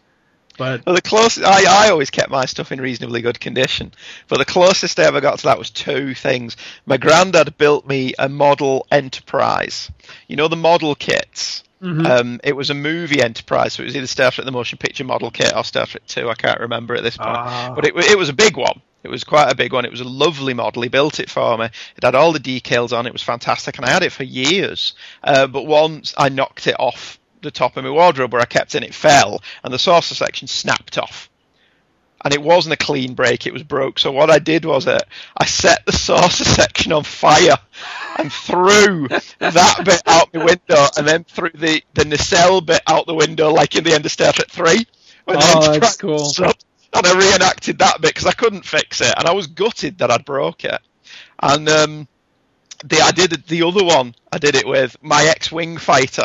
But Well, the closest I, I always kept my stuff in reasonably good condition, but the closest I ever got to that was two things. My granddad built me a model Enterprise. You know the model kits. Um, it was a movie Enterprise, so it was either Star Trek the Motion Picture model kit or Star Trek Two. I can't remember at this point, Ah. but it, it was a big one. It was quite a big one. It was a lovely model. He built it for me. It had all the decals on. It was fantastic, and I had it for years. Uh, but once I knocked it off the top of my wardrobe where I kept it, and it fell, and the saucer section snapped off. And it wasn't a clean break; it was broke. So what I did was uh, I set the saucer section on fire and threw that bit out the window, and then threw the the nacelle bit out the window, like in the end of Star Trek Three. when the Oh, that's cool. And I reenacted that bit because I couldn't fix it, and I was gutted that I'd broke it. And um, the I did the other one. I did it with my X-wing fighter,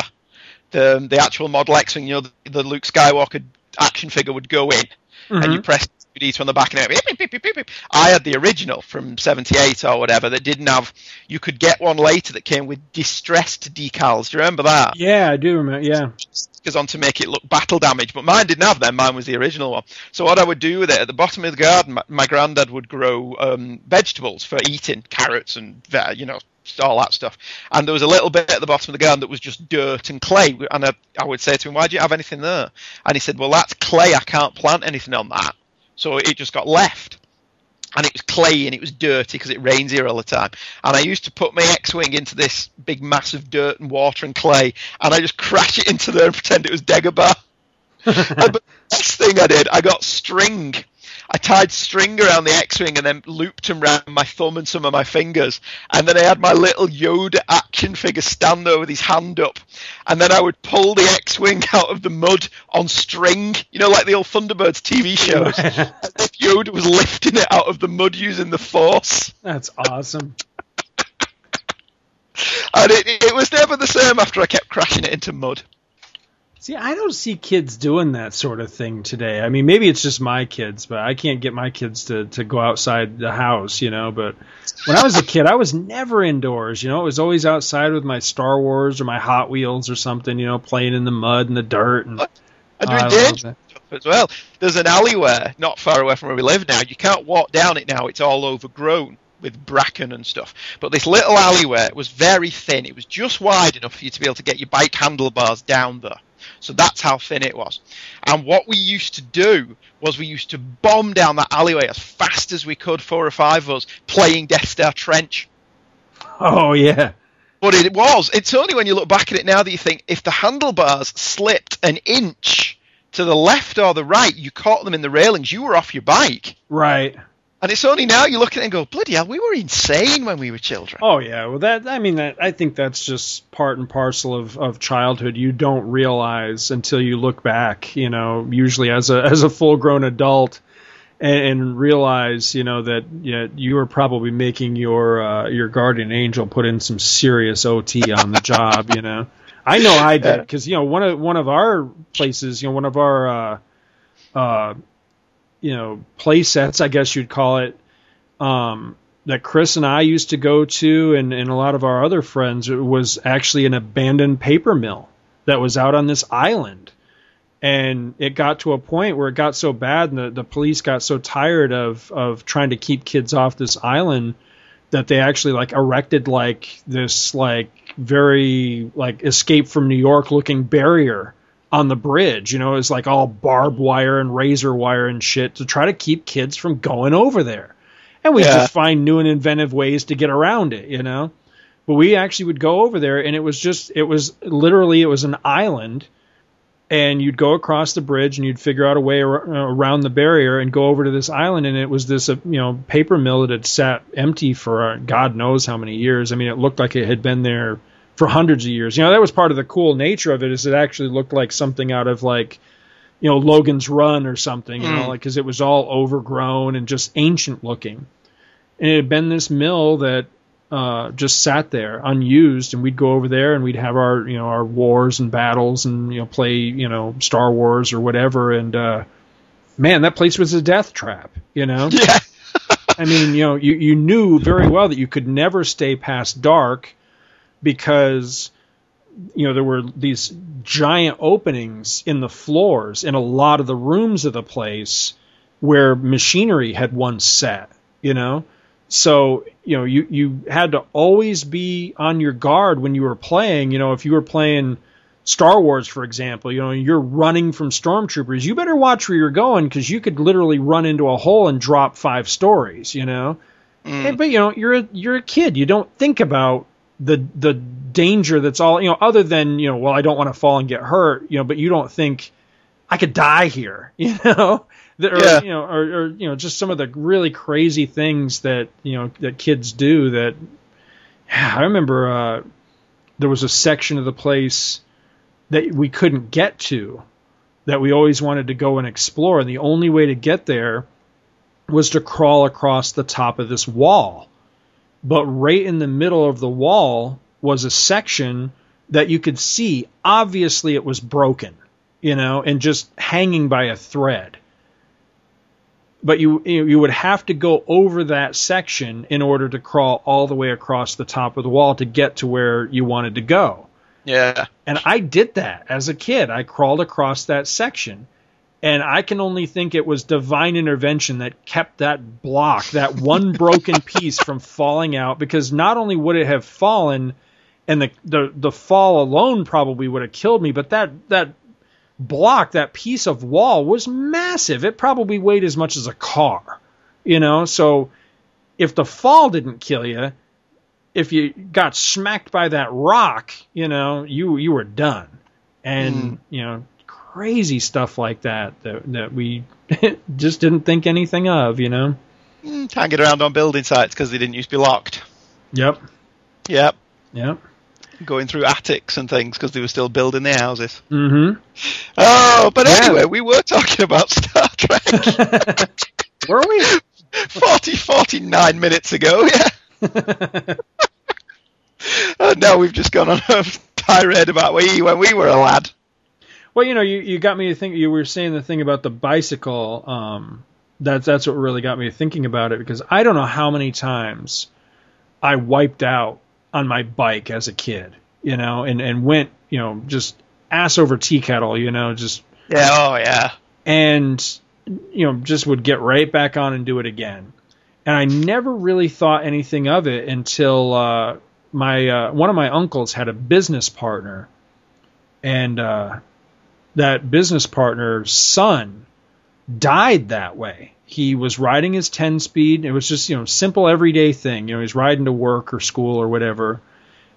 the the actual model X-wing. You know, the, the Luke Skywalker action figure would go in, and you press D on the back, and it beep, beep, beep, beep, beep, beep. I had the original from '78 or whatever that didn't have. You could get one later that came with distressed decals. Do you remember that? yeah, I do remember. Yeah, because on to make it look battle damage, but mine didn't have them. Mine was the original one. So what I would do with it at the bottom of the garden, my, my granddad would grow um, vegetables for eating, carrots and uh, you know all that stuff. And there was a little bit at the bottom of the garden that was just dirt and clay. And I, I would say to him, "Why do you have anything there?" And he said, "Well, that's clay. I can't plant anything on that." So it just got left and it was clay and it was dirty because it rains here all the time. And I used to put my X-wing into this big mass of dirt and water and clay, and I just crash it into there and pretend it was Dagobah. and the next thing I did, I got string. I tied string around the X-wing and then looped them around my thumb and some of my fingers. And then I had my little Yoda action figure stand there with his hand up. And then I would pull the X-wing out of the mud on string, you know, like the old Thunderbirds TV shows. Yoda was lifting it out of the mud using the Force. that's awesome. And it, it was never the same after I kept crashing it into mud. See, I don't see kids doing that sort of thing today. I mean, maybe it's just my kids, but I can't get my kids to, to go outside the house, you know. But when I was a kid, I was never indoors, you know. It was always outside with my Star Wars or my Hot Wheels or something, you know, playing in the mud and the dirt. And And Oh, we're I in love danger that. as well. There's an alleyway not far away from where we live now. You can't walk down it now; it's all overgrown. with bracken and stuff. But this little alleyway was very thin. It was just wide enough for you to be able to get your bike handlebars down there. So that's how thin it was. And what we used to do was we used to bomb down that alleyway as fast as we could, four or five of us, playing Death Star Trench. Oh yeah. But it was. It's only when you look back at it now that you think if the handlebars slipped an inch to the left or the right, you caught them in the railings, you were off your bike. Right. And it's only now you look at it and go, bloody hell, we were insane when we were children. Oh yeah, well that I mean that I think that's just part and parcel of, of childhood. You don't realize until you look back, you know, usually as a as a full grown adult, and, and, realize, you know, that you, know, you were probably making your uh, your guardian angel put in some serious OT on the job. You know, I know I did because you know one of one of our places, you know, one of our uh, uh, you know play sets, I guess you'd call it. Um, that Chris and I used to go to, and, and a lot of our other friends, was actually an abandoned paper mill that was out on this island and it got to a point where it got so bad and the, the police got so tired of of trying to keep kids off this island that they actually like erected like this like very like escape from New York looking barrier on the bridge. You know, it's like all barbed wire and razor wire and shit to try to keep kids from going over there. And we yeah. just find new and inventive ways to get around it, you know. But we actually would go over there and it was just it was literally it was an island and you'd go across the bridge and you'd figure out a way ar- around the barrier and go over to this island and it was this uh, you know paper mill that had sat empty for uh, god knows how many years i mean it looked like it had been there for hundreds of years you know that was part of the cool nature of it is it actually looked like something out of like you know logan's run or something you mm. know like because it was all overgrown and just ancient looking and it had been this mill that uh, just sat there unused, and we'd go over there and we'd have our you know our wars and battles and you know play you know Star Wars or whatever. And uh, man, that place was a death trap. You know. Yeah. I mean, you know, you you knew very well that you could never stay past dark because you know there were these giant openings in the floors in a lot of the rooms of the place where machinery had once sat. You know so you know you you had to always be on your guard when you were playing. You know, if you were playing Star Wars, for example, you know you're running from stormtroopers. You better watch where you're going because you could literally run into a hole and drop five stories. You know, mm. and, but you know you're a, you're a kid. You don't think about the the danger that's all you know other than you know well I don't want to fall and get hurt. You know, but you don't think I could die here. You know that, or, yeah. you know, or, or, you know, just some of the really crazy things that you know that kids do. That yeah, I remember uh, there was a section of the place that we couldn't get to that we always wanted to go and explore, and the only way to get there was to crawl across the top of this wall. But right in the middle of the wall was a section that you could see. Obviously, it was broken, you know, and just hanging by a thread but you you would have to go over that section in order to crawl all the way across the top of the wall to get to where you wanted to go. Yeah. And I did that as a kid. I crawled across that section. And I can only think it was divine intervention that kept that block, that one broken piece from falling out because not only would it have fallen and the, the the fall alone probably would have killed me, but that that block, that piece of wall was massive. It probably weighed as much as a car, you know. So if the fall didn't kill you, if you got smacked by that rock, you know, you you were done. And mm. you know, crazy stuff like that that that we just didn't think anything of, you know. Mm, can't get around on building sites because they didn't used to be locked. Yep. Yep. Yep going through attics and things because they were still building their houses. Mm-hmm. Oh, but yeah. anyway, we were talking about Star Trek. were we? 40, 49 minutes ago, yeah. and now we've just gone on a tirade about we when we were a lad. Well, you know, you, you got me to think. You were saying the thing about the bicycle. Um, that's that's what really got me thinking about it because I don't know how many times I wiped out on my bike as a kid, you know, and and went, you know, just ass over tea kettle, you know, just yeah, oh yeah, and you know, just would get right back on and do it again. and I never really thought anything of it until uh, my uh, one of my uncles had a business partner, and uh, that business partner's son died that way. He was riding his 10 speed. It was just, you know, simple everyday thing. You know, he's riding to work or school or whatever.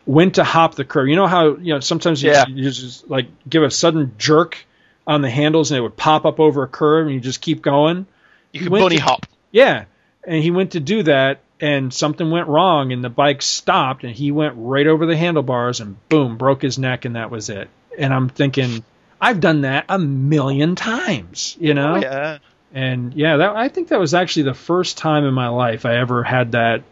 Went to hop the curb. You know how, you know, sometimes you, Yeah. you just like give a sudden jerk on the handles and it would pop up over a curb and you just keep going. You could bunny to- hop. Yeah. And he went to do that and something went wrong and the bike stopped and he went right over the handlebars and boom, broke his neck and that was it. And I'm thinking, I've done that a million times, you know? Oh, yeah. And yeah, that I think that was actually the first time in my life I ever had that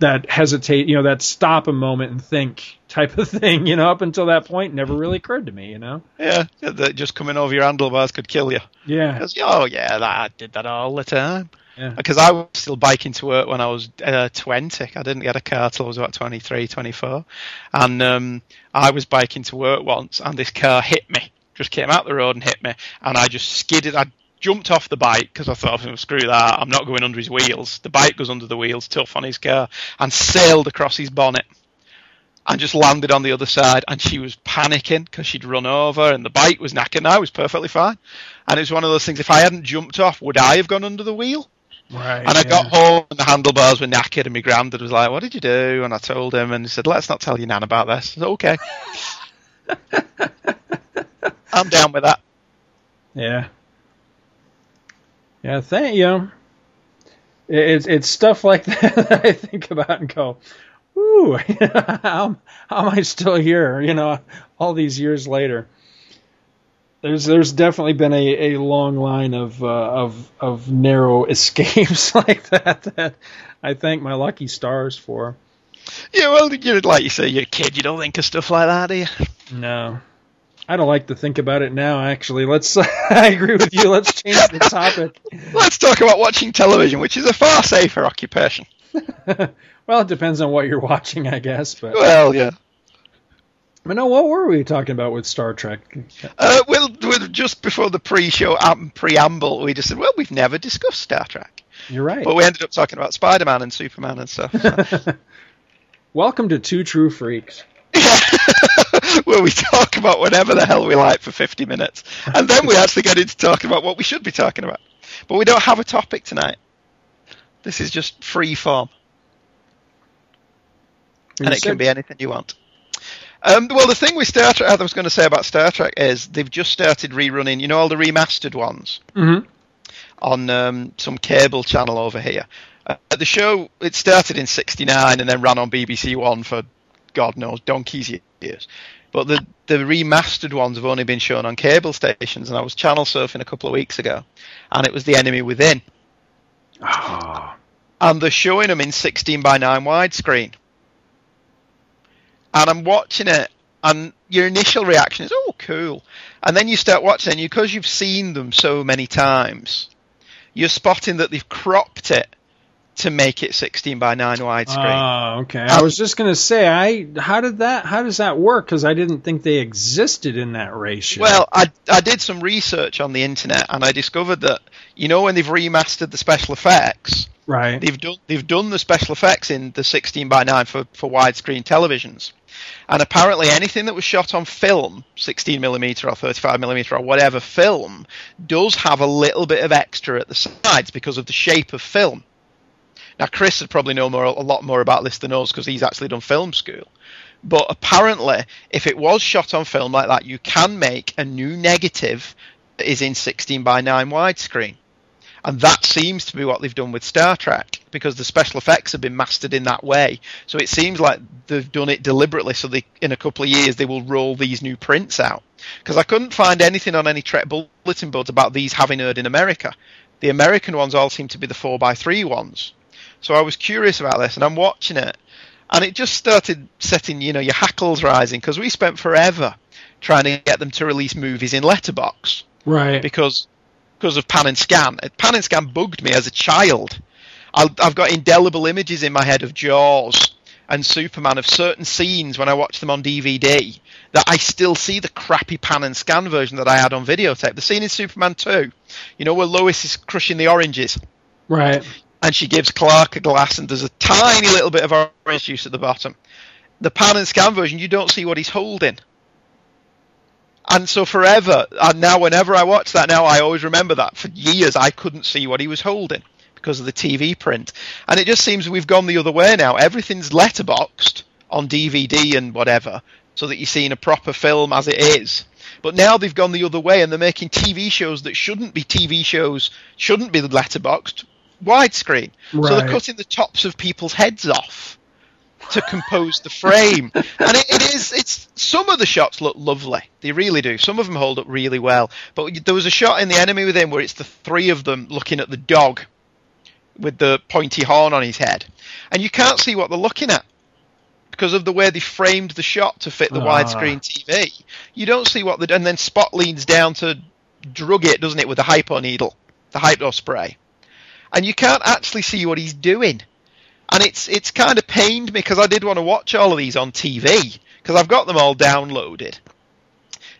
that hesitate, you know, that stop a moment and think type of thing, you know, up until that point never really occurred to me, you know. Yeah, that just coming over your handlebars could kill you. Yeah. Because, oh, yeah, that, I did that all the time. Yeah. Because I was still biking to work when I was uh, 20. I didn't get a car till I was about 23, 24. And um, I was biking to work once, and this car hit me. Just came out the road and hit me. And I just skidded. I jumped off the bike because I thought, "Oh, screw that. I'm not going under his wheels. The bike goes under the wheels, tough on his car, and sailed across his bonnet. And just landed on the other side, and she was panicking because she'd run over, and the bike was knackered. And I was perfectly fine, and it was one of those things. If I hadn't jumped off, would I have gone under the wheel? Right. And I got home and the handlebars were knackered and my granddad was like, what did you do? And I told him and he said, let's not tell your nan about this. I said, okay. I'm down with that. Yeah. Yeah, thank you. It's it's stuff like that that I think about and go, "Ooh, how, how am I still here?" You know, all these years later. There's there's definitely been a, a long line of uh, of of narrow escapes like that that I thank my lucky stars for. Yeah, well, you're like you say, you're a kid, you don't think of stuff like that, do you? No. I don't like to think about it now. Actually, let's. I agree with you. Let's change the topic. Let's talk about watching television, which is a far safer occupation. well, it depends on what you're watching, I guess. But Well, yeah. but no, what were we talking about with Star Trek? Uh, well, just before the pre-show um, preamble, we just said, well, we've never discussed Star Trek. You're right. But we ended up talking about Spider-Man and Superman and stuff. so. Welcome to Two True Freaks. where we talk about whatever the hell we like for 50 minutes. And then we actually get into talking about what we should be talking about. But we don't have a topic tonight. This is just free form. And it can be anything you want. Um, well, the thing with Star Trek, I was going to say about Star Trek is they've just started rerunning, you know, all the remastered ones Mhm. on um, some cable channel over here. Uh, the show it started in '69 and then ran on BBC One for God knows donkey's years. But the the remastered ones have only been shown on cable stations, and I was channel surfing a couple of weeks ago, and it was The Enemy Within, Ah, and they're showing them in 16 by 9 widescreen. And I'm watching it, and your initial reaction is, "Oh, cool," and then you start watching, and because you've seen them so many times, you're spotting that they've cropped it to make it 16 by 9 widescreen. Ah, okay. I was just gonna say, I how did that? How does that work? Because I didn't think they existed in that ratio. Well, I, I did some research on the internet and I discovered that you know when they've remastered the special effects, right. they've done they've done the special effects in the 16 by 9 for for widescreen televisions, and apparently anything that was shot on film, 16 millimeter or 35 millimeter or whatever film, does have a little bit of extra at the sides because of the shape of film. Now, Chris would probably know more a lot more about this than us because he's actually done film school. But apparently, if it was shot on film like that, you can make a new negative that is in 16 by 9 widescreen. And that seems to be what they've done with Star Trek because the special effects have been mastered in that way. So it seems like they've done it deliberately so they in a couple of years they will roll these new prints out. Because I couldn't find anything on any Trek bulletin boards about these having heard in America. The American ones all seem to be the 4x3 ones. So I was curious about this and I'm watching it and it just started setting, you know, your hackles rising because we spent forever trying to get them to release movies in letterbox right. because because of pan and scan. Pan and scan bugged me as a child. i I've got indelible images in my head of Jaws and Superman of certain scenes when I watch them on DVD that I still see the crappy pan and scan version that I had on videotape. The scene in Superman 2, you know, where Lois is crushing the oranges. Right. And she gives Clark a glass, and there's a tiny little bit of orange juice at the bottom. The pan and scan version, you don't see what he's holding. And so forever, and now whenever I watch that now, I always remember that. For years, I couldn't see what he was holding because of the TV print. And it just seems we've gone the other way now. Everything's letterboxed on DVD and whatever, so that you're seeing a proper film as it is. But now they've gone the other way and they're making TV shows that shouldn't be TV shows, shouldn't be letterboxed, widescreen. So they're cutting the tops of people's heads off to compose the frame. And it, it is, it's, some of the shots look lovely. They really do. Some of them hold up really well. But there was a shot in The Enemy Within where it's the three of them looking at the dog with the pointy horn on his head. And you can't see what they're looking at because of the way they framed the shot to fit the Ah. widescreen TV. You don't see what the and then Spock leans down to drug it, doesn't it, with the hypo needle, the hypo spray, and you can't actually see what he's doing. And it's it's kind of pained me because I did want to watch all of these on TV because I've got them all downloaded,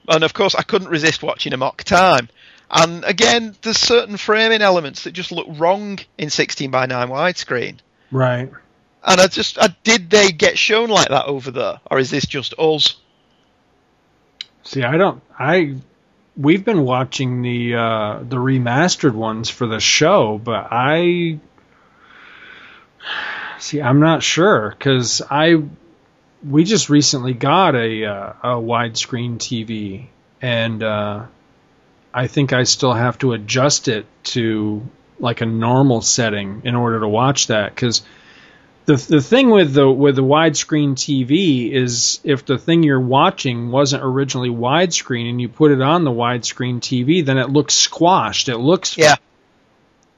and of course I couldn't resist watching Amok Time. And again, there's certain framing elements that just look wrong in 16 by 9 widescreen. Right. And I just, I, did they get shown like that over there, or is this just us? See, I don't. I we've been watching the uh, the remastered ones for the show, but I see. I'm not sure because I we just recently got a uh, a widescreen TV, and uh, I think I still have to adjust it to like a normal setting in order to watch that because the the thing with the with the widescreen TV is if the thing you're watching wasn't originally widescreen and you put it on the widescreen TV, then it looks squashed. It looks Yeah.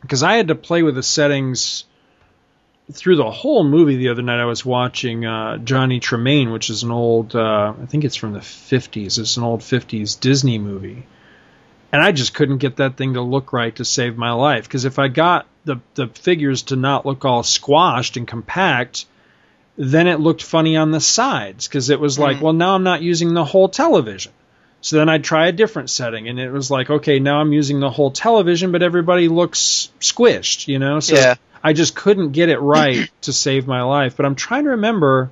Because I had to play with the settings through the whole movie the other night. I was watching uh, Johnny Tremain, which is an old uh, I think it's from the 50s. It's an old 50s Disney movie. And I just couldn't get that thing to look right to save my life. Because if I got the the figures to not look all squashed and compact, then it looked funny on the sides. Because it was like, mm-hmm. well, now I'm not using the whole television. So then I'd try a different setting, and it was like, okay, now I'm using the whole television, but everybody looks squished, you know. So Yeah. I just couldn't get it right to save my life. But I'm trying to remember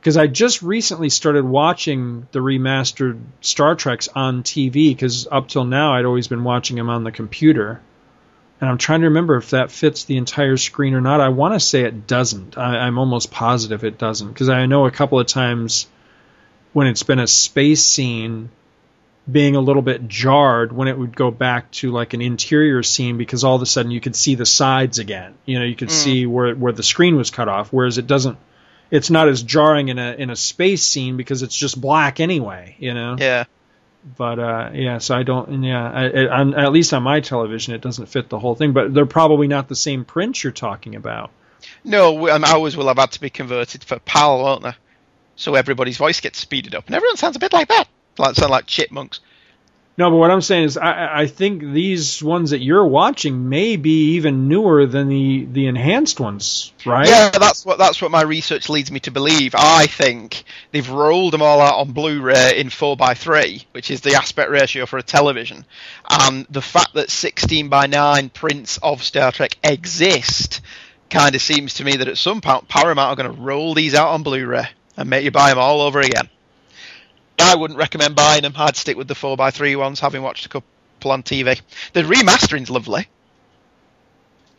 because I just recently started watching the remastered Star Treks on TV because up till now I'd always been watching them on the computer. And I'm trying to remember if that fits the entire screen or not. I want to say it doesn't. I, I'm almost positive it doesn't because I know a couple of times when it's been a space scene being a little bit jarred when it would go back to like an interior scene because all of a sudden you could see the sides again. You know, you could mm. see where where the screen was cut off, whereas it doesn't. It's not as jarring in a in a space scene because it's just black anyway. You know. Yeah. But uh, yeah, so I don't. Yeah, I, I, on, at least on my television, it doesn't fit the whole thing. But they're probably not the same prints you're talking about. No, um, ours will have had to be converted for PAL, won't they? So everybody's voice gets speeded up, and everyone sounds a bit like that. Like sound like chipmunks. No, but what I'm saying is, I- I, think these ones that you're watching may be even newer than the the enhanced ones, right? Yeah, that's what that's what my research leads me to believe. I think they've rolled them all out on Blu-ray in four x three, which is the aspect ratio for a television, and the fact that sixteen by nine prints of Star Trek exist kind of seems to me that at some point Paramount are going to roll these out on Blu-ray and make you buy them all over again. I wouldn't recommend buying them. I'd stick with the four x three ones, having watched a couple on TV. The remastering's lovely.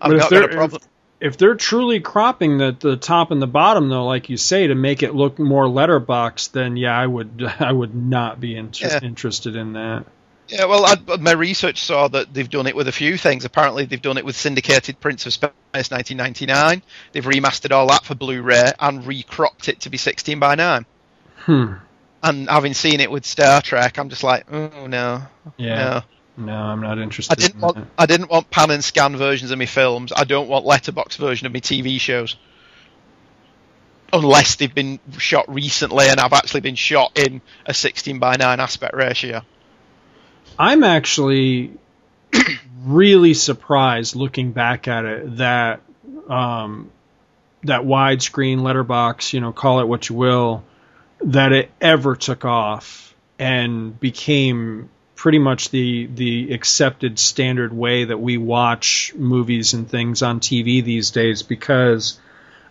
I've not got they're- a problem. If they're truly cropping the the top and the bottom, though, like you say, to make it look more letterbox, then yeah, I would I would not be inter- Yeah. interested in that. Yeah, well, I, my research saw that they've done it with a few things. Apparently, they've done it with syndicated prints of Space 1999. They've remastered all that for Blu-ray and recropped it to be 16 by 9. Hmm. And having seen it with Star Trek, I'm just like, oh no, Yeah. no. No, I'm not interested. I didn't in want that. I didn't want pan and scan versions of my films. I don't want letterbox version of my TV shows. Unless they've been shot recently and I've actually been shot in a 16 by 9 aspect ratio. I'm actually really surprised looking back at it that um, that widescreen letterbox, you know, call it what you will, that it ever took off and became pretty much the the accepted standard way that we watch movies and things on TV these days because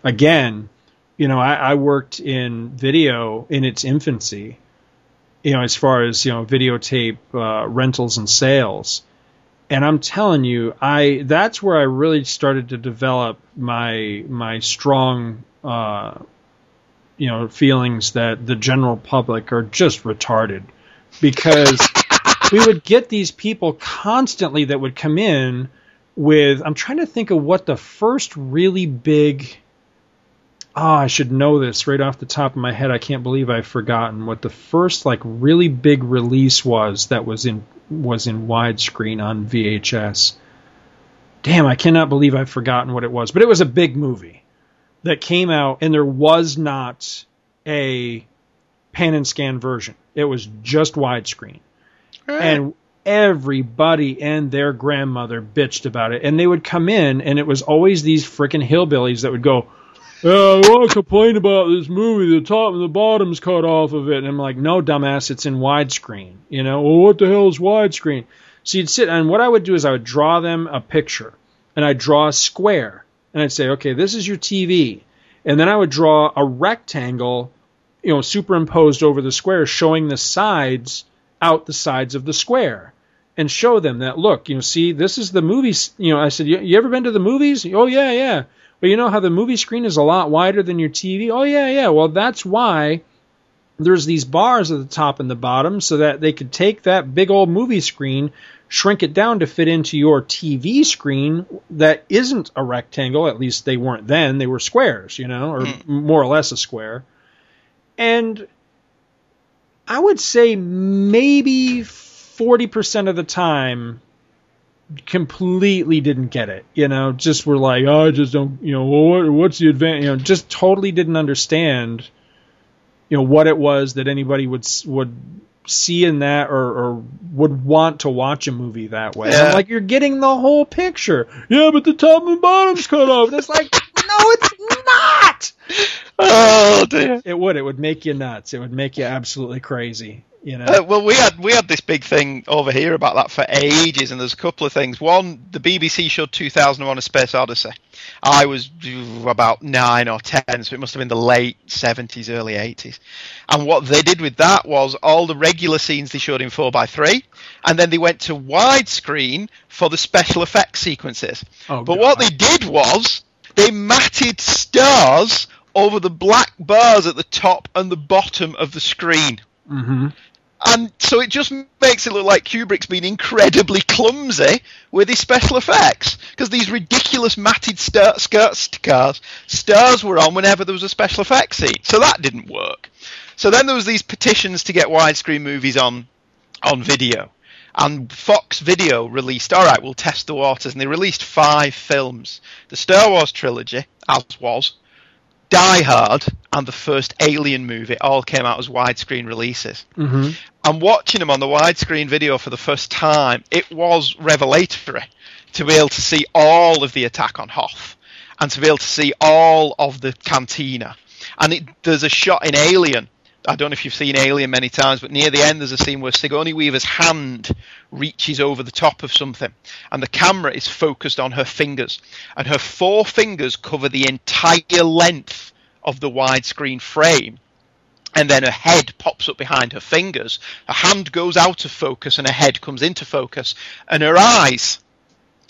again, you know, I, I worked in video in its infancy, you know, as far as, you know, videotape uh, rentals and sales. And I'm telling you, I that's where I really started to develop my my strong uh, you know feelings that the general public are just retarded. Because we would get these people constantly that would come in with I'm trying to think of what the first really big oh I should know this right off the top of my head. I can't believe I've forgotten what the first like really big release was that was in was in widescreen on VHS damn I cannot believe I've forgotten what it was but it was a big movie that came out and there was not a pan and scan version it was just widescreen and everybody and their grandmother bitched about it. And they would come in, and it was always these freaking hillbillies that would go, "Uh, I want to complain about this movie. The top and the bottom's cut off of it. And I'm like, no, dumbass, it's in widescreen. You know, well, what the hell is widescreen? So you'd sit, and what I would do is I would draw them a picture, and I'd draw a square, and I'd say, okay, this is your TV. And then I would draw a rectangle, you know, superimposed over the square, showing the sides out the sides of the square and show them that look you know see this is the movie you know i said you, you ever been to the movies? Oh yeah yeah. Well you know how the movie screen is a lot wider than your tv oh yeah yeah. Well that's why there's these bars at the top and the bottom so that they could take that big old movie screen shrink it down to fit into your tv screen that isn't a rectangle at least they weren't then they were squares you know or hmm. more or less a square and I would say maybe 40% of the time completely didn't get it. You know, just were like, oh, I just don't, you know, what, what's the advantage? You know, just totally didn't understand, you know, what it was that anybody would would see in that or, or would want to watch a movie that way. Yeah. Like, you're getting the whole picture. Yeah, but the top and bottom's cut off. And it's like, no, it's not. Oh dear. It would. It would make you nuts. It would make you absolutely crazy. You know. Uh, well, we had we had this big thing over here about that for ages, and there's a couple of things. One, the BBC showed 2001: A Space Odyssey. I was about nine or ten, so it must have been the late 70s, early 80s. And what they did with that was all the regular scenes they showed in 4x3, and then they went to widescreen for the special effects sequences. Oh, but God. what they did was they matted stars over the black bars at the top and the bottom of the screen. Mm-hmm. And so it just makes it look like Kubrick's been incredibly clumsy with his special effects because these ridiculous matted skirt stars stars were on whenever there was a special effects scene. So that didn't work. So then there was these petitions to get widescreen movies on on video. And Fox Video released, all right, we'll test the waters, and they released five films: the Star Wars trilogy, as was, Die Hard, and the first Alien movie all came out as widescreen releases. Mm-hmm. And watching them on the widescreen video for the first time, it was revelatory to be able to see all of the attack on Hoth and to be able to see all of the cantina. And it, there's a shot in Alien. I don't know if you've seen Alien many times, but near the end there's a scene where Sigourney Weaver's hand reaches over the top of something, and the camera is focused on her fingers, and her four fingers cover the entire length of the widescreen frame and then her head pops up behind her fingers. Her hand goes out of focus and her head comes into focus, and her eyes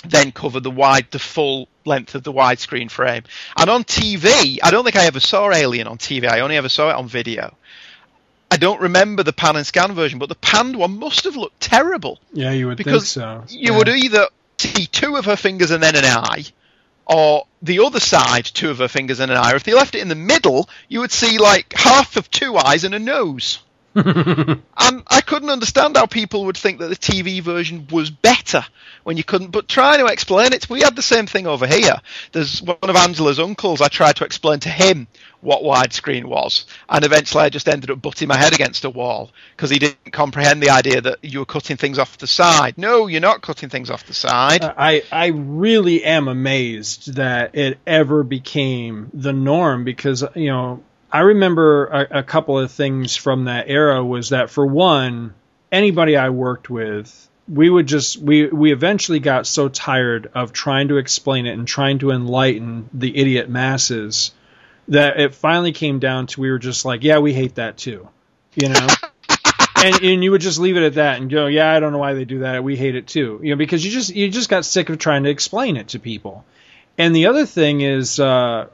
then cover the wide, the full length of the widescreen frame. And on TV, I don't think I ever saw Alien on TV. I only ever saw it on video. I don't remember the pan and scan version, but the panned one must have looked terrible Yeah, you would because think so. you Yeah. would either see two of her fingers and then an eye, or the other side, two of her fingers and an eye. If they left it in the middle, you would see like half of two eyes and a nose. and I couldn't understand how people would think that the TV version was better when you couldn't. But trying to explain it, we had the same thing over here. There's one of Angela's uncles. I tried to explain to him what widescreen was, and eventually I just ended up butting my head against a wall because he didn't comprehend the idea that you were cutting things off the side. No, you're not cutting things off the side. Uh, I I really am amazed that it ever became the norm because you know I remember a, a couple of things from that era was that for one anybody I worked with, we would just we we eventually got so tired of trying to explain it and trying to enlighten the idiot masses that it finally came down to we were just like, yeah, we hate that too, you know. and and you would just leave it at that and go, yeah, I don't know why they do that. We hate it too, you know, because you just you just got sick of trying to explain it to people. And the other thing is, uh,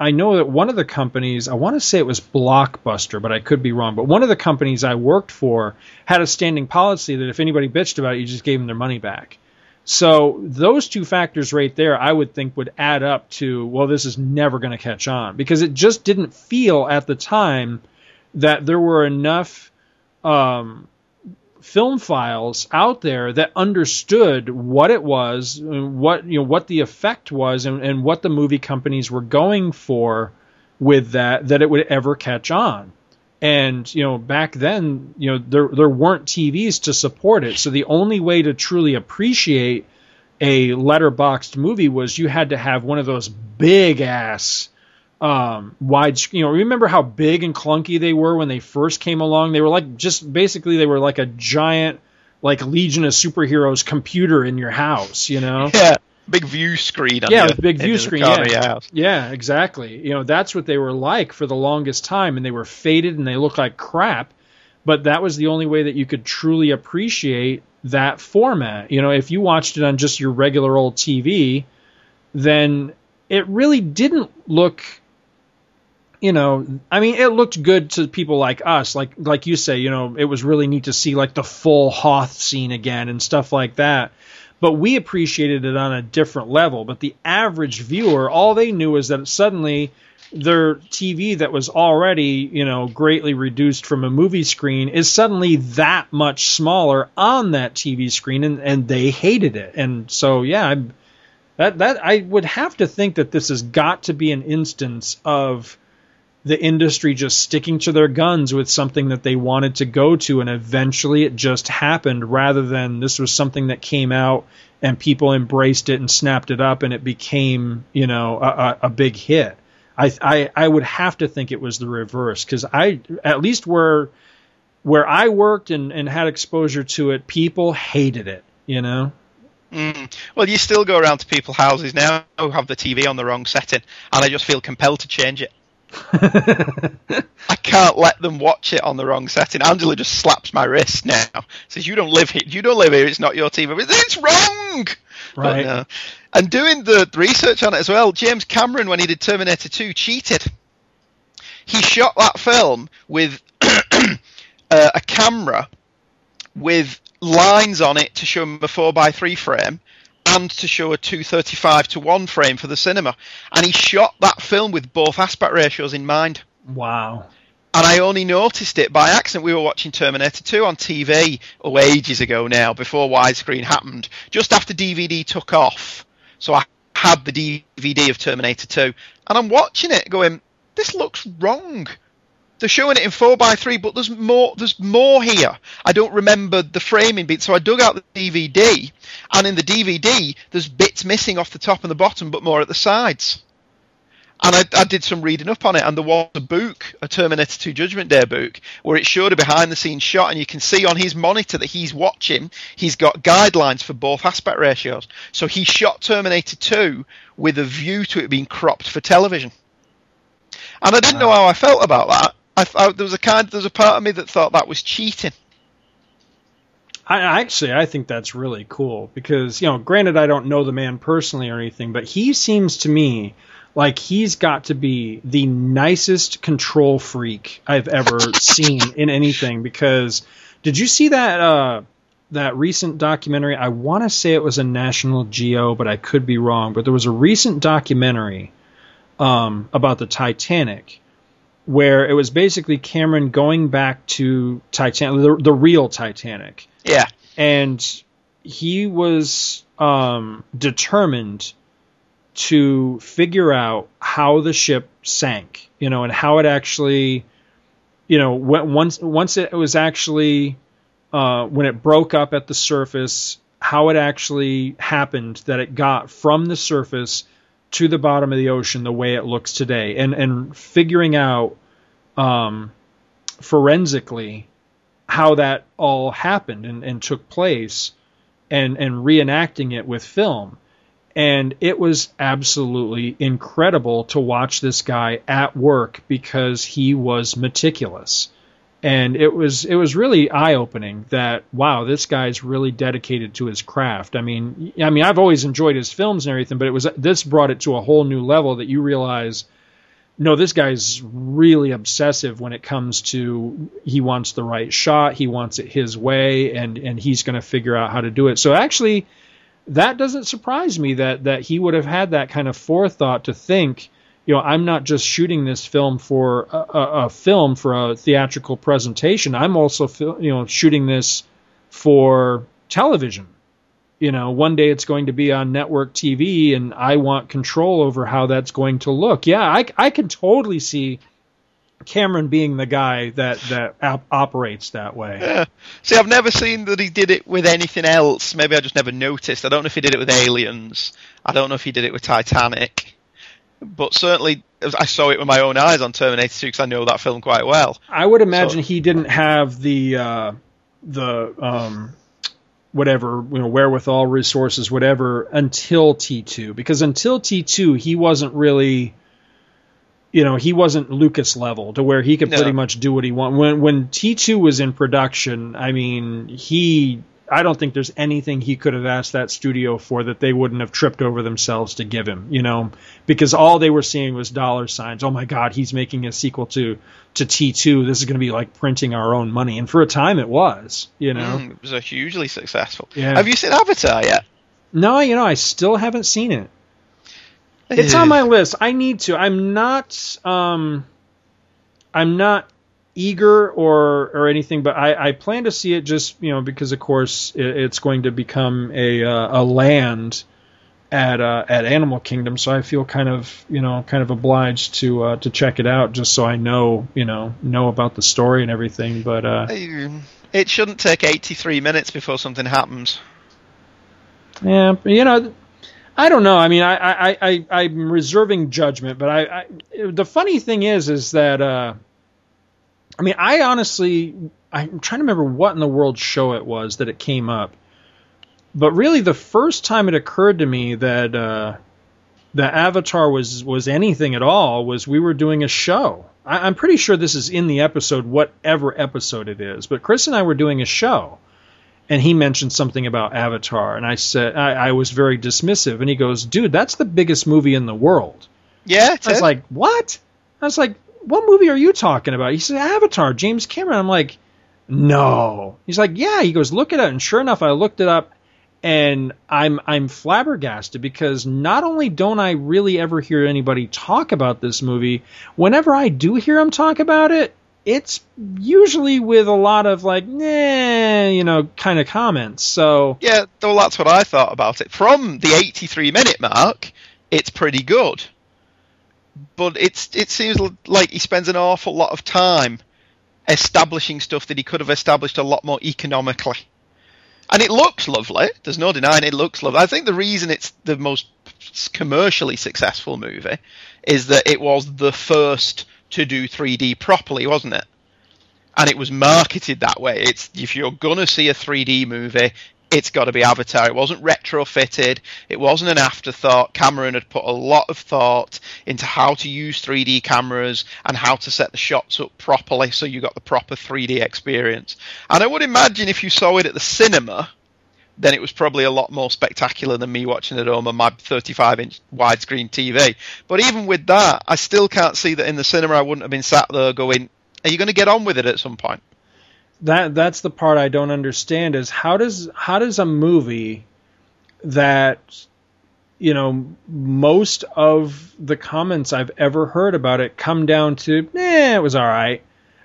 I know that one of the companies, I want to say it was Blockbuster, but I could be wrong. But one of the companies I worked for had a standing policy that if anybody bitched about it, you just gave them their money back. So those two factors right there, I would think would add up to, well, this is never going to catch on because it just didn't feel at the time that there were enough um, film files out there that understood what it was, what you know, what the effect was, and, and what the movie companies were going for with that, that it would ever catch on. And you know, back then, you know, there there weren't TVs to support it, so the only way to truly appreciate a letterboxed movie was you had to have one of those big ass um, wide. You know, remember how big and clunky they were when they first came along? They were like just basically they were like a giant like Legion of Superheroes computer in your house. You know? Yeah. Big view screen. yeah, your, big view screen. Yeah. yeah, exactly. You know, that's what they were like for the longest time, and they were faded and they looked like crap. But that was the only way that you could truly appreciate that format. You know, if you watched it on just your regular old TV, then it really didn't look you know, I mean, it looked good to people like us, like like you say, you know, it was really neat to see like the full Hoth scene again and stuff like that. But we appreciated it on a different level. But the average viewer, all they knew was that suddenly their TV that was already, you know, greatly reduced from a movie screen is suddenly that much smaller on that TV screen, and, and they hated it. And so, yeah, I, that that I would have to think that this has got to be an instance of the industry just sticking to their guns with something that they wanted to go to and eventually it just happened rather than this was something that came out and people embraced it and snapped it up and it became you know a, a big hit I, I i would have to think it was the reverse because i at least where where i worked and, and had exposure to it people hated it you know Mm. Well, you still go around to people's houses now who have the TV on the wrong setting, and I just feel compelled to change it. I can't let them watch it on the wrong setting. Angela just slaps my wrist now. Says, "You don't live here. You don't live here. It's not your TV. It's wrong." Right. But, uh, and doing the research on it as well, James Cameron, when he did Terminator 2, cheated. He shot that film with uh, a camera with lines on it to show him a 4x3 frame and to show a 235 to 1 frame for the cinema. And he shot that film with both aspect ratios in mind. Wow. And I only noticed it by accident. We were watching Terminator 2 on TV, oh, ages ago now, before widescreen happened, just after DVD took off. So I had the DVD of Terminator 2, and I'm watching it going, this looks wrong they're showing it in four by three, but there's more. There's more here. I don't remember the framing bit, so I dug out the DVD, and in the DVD, there's bits missing off the top and the bottom, but more at the sides. And I, I did some reading up on it, and there was a book, a Terminator 2 Judgment Day book, where it showed a behind-the-scenes shot, and you can see on his monitor that he's watching. He's got guidelines for both aspect ratios, so he shot Terminator 2 with a view to it being cropped for television. And I didn't know how I felt about that I, I, there was a kind, there was a part of me that thought that was cheating. I actually I think that's really cool because you know, granted I don't know the man personally or anything, but he seems to me like he's got to be the nicest control freak I've ever seen in anything. Because did you see that uh, that recent documentary? I want to say it was a National Geo, but I could be wrong. But there was a recent documentary um, about the Titanic where it was basically Cameron going back to Titanic, the, the real Titanic. Yeah. And he was um, determined to figure out how the ship sank, you know, and how it actually, you know, once once it was actually uh, when it broke up at the surface, how it actually happened that it got from the surface to the bottom of the ocean the way it looks today, and and figuring out um, forensically how that all happened and, and took place and and reenacting it with film. And it was absolutely incredible to watch this guy at work because he was meticulous. And it was it was really eye opening that wow this guy's really dedicated to his craft. I mean i mean i've always enjoyed his films and everything but it was this brought it to a whole new level that you realize no this guy's really obsessive when it comes to he wants the right shot he wants it his way and and he's going to figure out how to do it so actually that doesn't surprise me that that he would have had that kind of forethought to think you know, I'm not just shooting this film for a, a, a film for a theatrical presentation. I'm also, you know, shooting this for television. You know, one day it's going to be on network TV, and I want control over how that's going to look. Yeah, I, I can totally see Cameron being the guy that that op- operates that way. Yeah. See, I've never seen that he did it with anything else. Maybe I just never noticed. I don't know if he did it with Aliens. I don't know if he did it with Titanic but certainly I saw it with my own eyes on Terminator 2 because I know that film quite well. I would imagine so, he didn't have the uh, the um, whatever you know wherewithal resources whatever until T2 because until T2 he wasn't really you know he wasn't Lucas level to where he could no. pretty much do what he wanted. When when T2 was in production, I mean he I don't think there's anything he could have asked that studio for that they wouldn't have tripped over themselves to give him, you know, because all they were seeing was dollar signs. Oh my God, he's making a sequel to to T2. This is going to be like printing our own money, and for a time it was, you know, mm, it was a hugely successful. Yeah. Have you seen Avatar yet? No, you know, I still haven't seen it. It's on my list. I need to. I'm not. Um, I'm not eager or or anything, but I, I plan to see it just you know because of course it, it's going to become a uh, a land at uh, at Animal Kingdom, so I feel kind of you know kind of obliged to uh, to check it out just so I know you know know about the story and everything. But uh, it shouldn't take 83 minutes before something happens. Yeah, you know. I don't know. I mean, I, I, I, I'm reserving judgment, but I, I the funny thing is, is that uh, I mean, I honestly, I'm trying to remember what in the world show it was that it came up. But really, the first time it occurred to me that uh, that Avatar was was anything at all was we were doing a show. I, I'm pretty sure this is in the episode, whatever episode it is. But Chris and I were doing a show, and he mentioned something about Avatar, and I said I, I was very dismissive, and he goes, "Dude, that's the biggest movie in the world." Yeah, I was like, "What?" I was like, what movie are you talking about? He said, Avatar, James Cameron. I'm like, no. He's like, yeah. He goes, look it up. And sure enough, I looked it up and I'm I'm flabbergasted because not only don't I really ever hear anybody talk about this movie, whenever I do hear them talk about it, it's usually with a lot of like, nah, you know, kind of comments. So yeah, well, that's what I thought about it. From the 83 minute mark, it's pretty good but it's it seems like he spends an awful lot of time establishing stuff that he could have established a lot more economically. And it looks lovely. There's no denying it looks lovely. I think the reason it's the most commercially successful movie is that it was the first to do 3D properly, wasn't it? And it was marketed that way. It's if you're gonna see a 3D movie, it's got to be Avatar. It wasn't retrofitted. It wasn't an afterthought. Cameron had put a lot of thought into how to use 3D cameras and how to set the shots up properly so you got the proper 3D experience. And I would imagine if you saw it at the cinema, then it was probably a lot more spectacular than me watching it home on my 35 inch widescreen TV. But even with that, I still can't see that in the cinema I wouldn't have been sat there going, Are you going to get on with it at some point? That that's the part I don't understand is how does how does a movie that you know most of the comments I've ever heard about it come down to eh it was all right.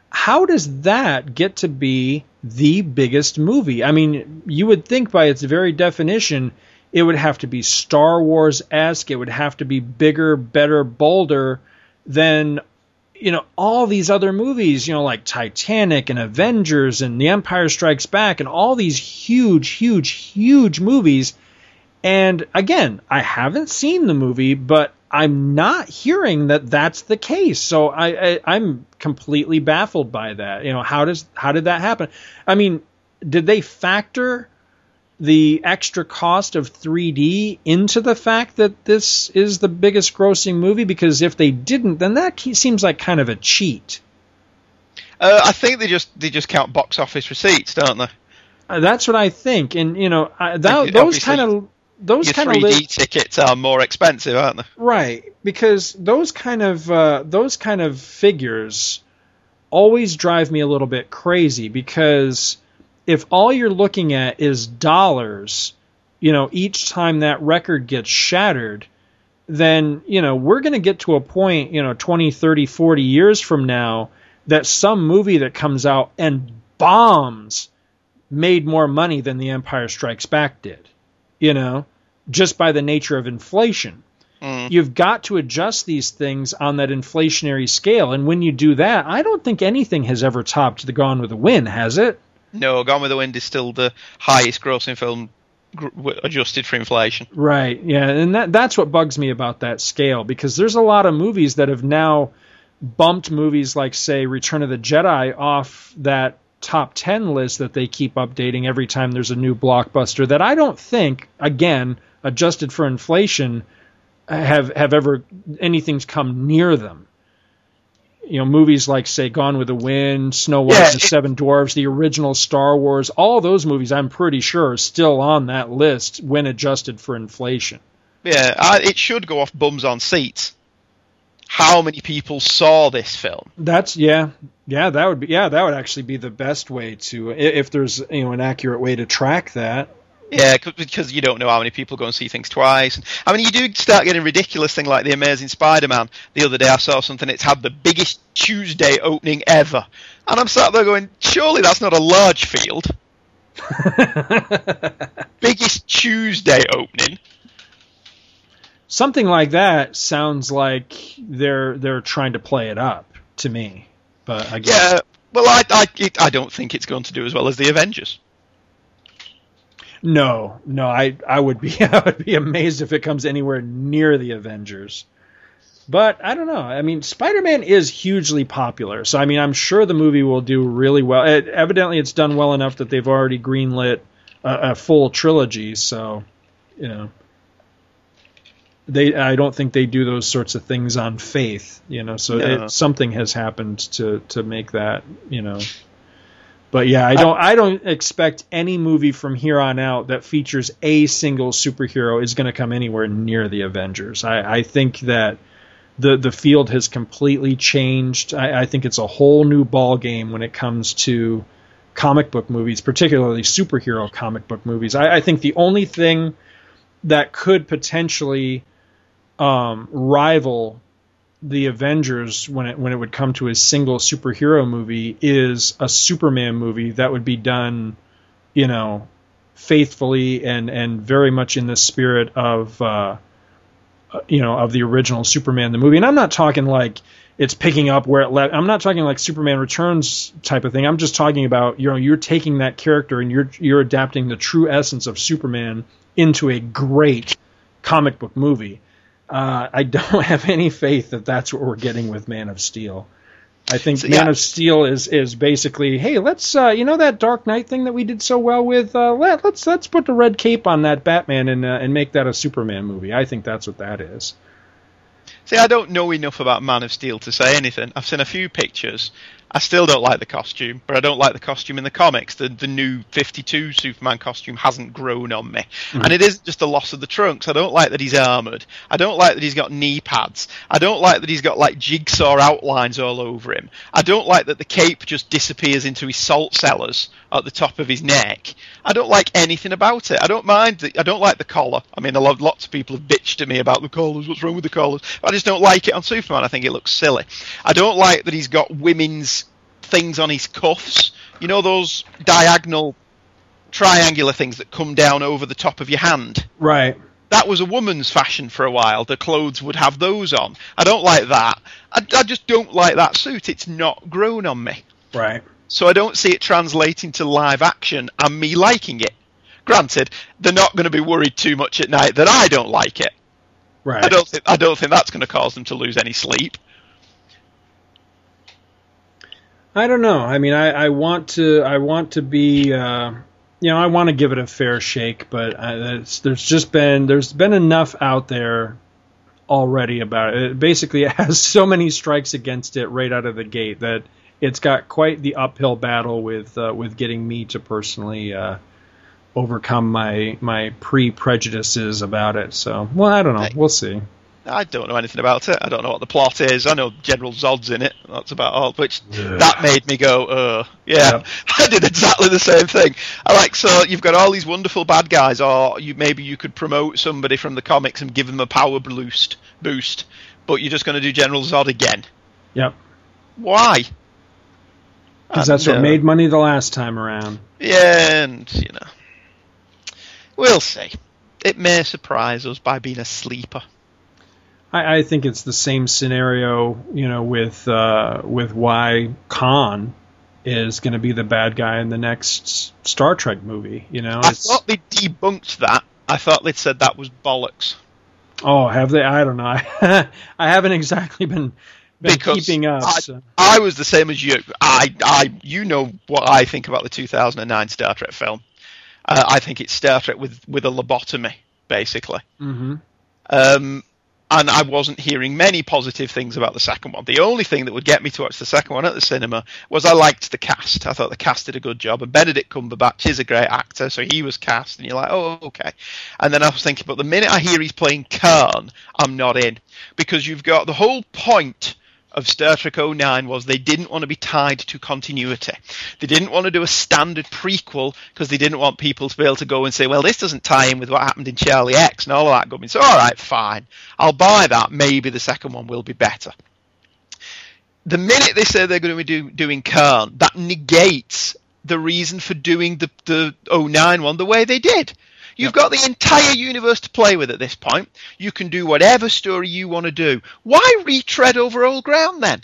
How does that get to be the biggest movie? I mean you would think by its very definition it would have to be Star Wars esque it would have to be bigger better bolder than you know all these other movies you know like titanic and avengers and the empire strikes back and all these huge huge huge movies and again i haven't seen the movie but I'm not hearing that that's the case. So I, I I'm completely baffled by that. You know, how does how did that happen? I mean, did they factor the extra cost of 3D into the fact that this is the biggest grossing movie? Because if they didn't, then that seems like kind of a cheat. Uh, I think they just they just count box office receipts, don't they? Uh, that's what I think, and you know uh, that, those kind of those kind of 3D li- tickets are more expensive, aren't they? Right, because those kind of uh, those kind of figures always drive me a little bit crazy because if all you're looking at is dollars, you know, each time that record gets shattered, then, you know, we're going to get to a point, you know, 20, 30, 40 years from now that some movie that comes out and bombs made more money than The Empire Strikes Back did, you know, just by the nature of inflation. Mm. You've got to adjust these things on that inflationary scale. And when you do that, I don't think anything has ever topped The Gone with the Wind, has it? No, Gone with the Wind is still the highest grossing film adjusted for inflation. Right. Yeah, and that that's what bugs me about that scale because there's a lot of movies that have now bumped movies like say Return of the Jedi off that top 10 list that they keep updating every time there's a new blockbuster that I don't think again adjusted for inflation have have ever anything's come near them you know movies like say Gone with the Wind, Snow White Yeah, and the Seven Dwarfs, the original Star Wars, all those movies I'm pretty sure are still on that list when adjusted for inflation. Yeah, I, it should go off bums on seats. How many people saw this film? That's yeah, yeah. That would be yeah. That would actually be the best way to if there's you know an accurate way to track that. Yeah, 'cause- because you don't know how many people go and see things twice. I mean, you do start getting ridiculous thing like the Amazing Spider-Man. The other day I saw something; it's had the biggest Tuesday opening ever, and I'm sat there going, "Surely that's not a large field." biggest Tuesday opening. Something like that sounds like they're they're trying to play it up to me. But again, Yeah. Well, I I, it, I don't think it's going to do as well as the Avengers. No, no. I I would be I would be amazed if it comes anywhere near the Avengers. But I don't know. I mean, Spider-Man is hugely popular, so I mean, I'm sure the movie will do really well. It, evidently, it's done well enough that they've already greenlit a, a full trilogy. So, you know, they I don't think they do those sorts of things on faith. You know, so No. it, something has happened to to make that. You know. But yeah, I don't. I don't expect any movie from here on out that features a single superhero is going to come anywhere near the Avengers. I, I think that the the field has completely changed. I, I think it's a whole new ball game when it comes to comic book movies, particularly superhero comic book movies. I, I think the only thing that could potentially um, rival the Avengers when it when it would come to a single superhero movie is a Superman movie that would be done, you know, faithfully and and very much in the spirit of uh, uh, you know of the original Superman the movie. And I'm not talking like it's picking up where it left. I'm not talking like Superman Returns type of thing. I'm just talking about you know you're taking that character and you're you're adapting the true essence of Superman into a great comic book movie. Uh, I don't have any faith that that's what we're getting with Man of Steel. I think So, Man yeah. of Steel is is basically, hey, let's uh, you know that Dark Knight thing that we did so well with, uh, let, let's let's put the red cape on that Batman and uh, and make that a Superman movie. I think that's what that is. See, I don't know enough about Man of Steel to say anything. I've seen a few pictures. I still don't like the costume, but I don't like the costume in the comics. The the new 52 Superman costume hasn't grown on me. And it isn't just the loss of the trunks. I don't like that he's armored. I don't like that he's got knee pads. I don't like that he's got like jigsaw outlines all over him. I don't like that the cape just disappears into his salt cellars at the top of his neck. I don't like anything about it. I don't mind. The, I don't like the collar. I mean, a lot, lots of people have bitched at me about the collars. What's wrong with the collars? I just don't like it on Superman. I think it looks silly. I don't like that he's got women's things on his cuffs. You know those diagonal, triangular things that come down over the top of your hand. Right. That was a woman's fashion for a while. The clothes would have those on. I don't like that. I, I just don't like that suit. It's not grown on me. Right. So I don't see it translating to live action and me liking it. Granted, they're not going to be worried too much at night that I don't like it. Right. I don't think I don't think that's going to cause them to lose any sleep. I don't know. I mean, I, I want to I want to be uh, you know I want to give it a fair shake, but I, it's, there's just been there's been enough out there already about it. it. Basically, it has so many strikes against it right out of the gate that it's got quite the uphill battle with uh, with getting me to personally uh, overcome my my pre prejudices about it. So, well, I don't know. We'll see. I don't know anything about it. I don't know what the plot is. I know General Zod's in it. That's about all. Which that made me go, uh, yeah. Yeah. I did exactly the same thing. I like so you've got all these wonderful bad guys, or you maybe you could promote somebody from the comics and give them a power boost, boost, but you're just going to do General Zod again. Yep. Why? Because that's what Uh, made money the last time around. Yeah, and you know, we'll see. It may surprise us by being a sleeper. I, I think it's the same scenario, you know, with uh, with why Khan is going to be the bad guy in the next Star Trek movie. You know, I it's, thought they debunked that. I thought they'd said that was bollocks. oh, have they? I don't know. I, haven't exactly been been Because keeping up. I, so. I was the same as you. I, I, you know what I think about the 2009 Star Trek film. Uh, I think it's Star Trek with with a lobotomy, basically. hmm Um, and I wasn't hearing many positive things about the second one. The only thing that would get me to watch the second one at the cinema was I liked the cast. I thought the cast did a good job, and Benedict Cumberbatch is a great actor, so he was cast, and you're like, oh, okay. And then I was thinking, but the minute I hear he's playing Khan, I'm not in because you've got the whole point of Star Trek 09 was they didn't want to be tied to continuity. They didn't want to do a standard prequel because they didn't want people to be able to go and say, well, this doesn't tie in with what happened in Charlie X and all that gubbins. So, all right, fine. I'll buy that. Maybe the second one will be better. The minute they say they're going to be do, doing Khan, that negates the reason for doing the, the 09 one the way they did. You've got the entire universe to play with at this point. You can do whatever story you want to do. Why retread over old ground then?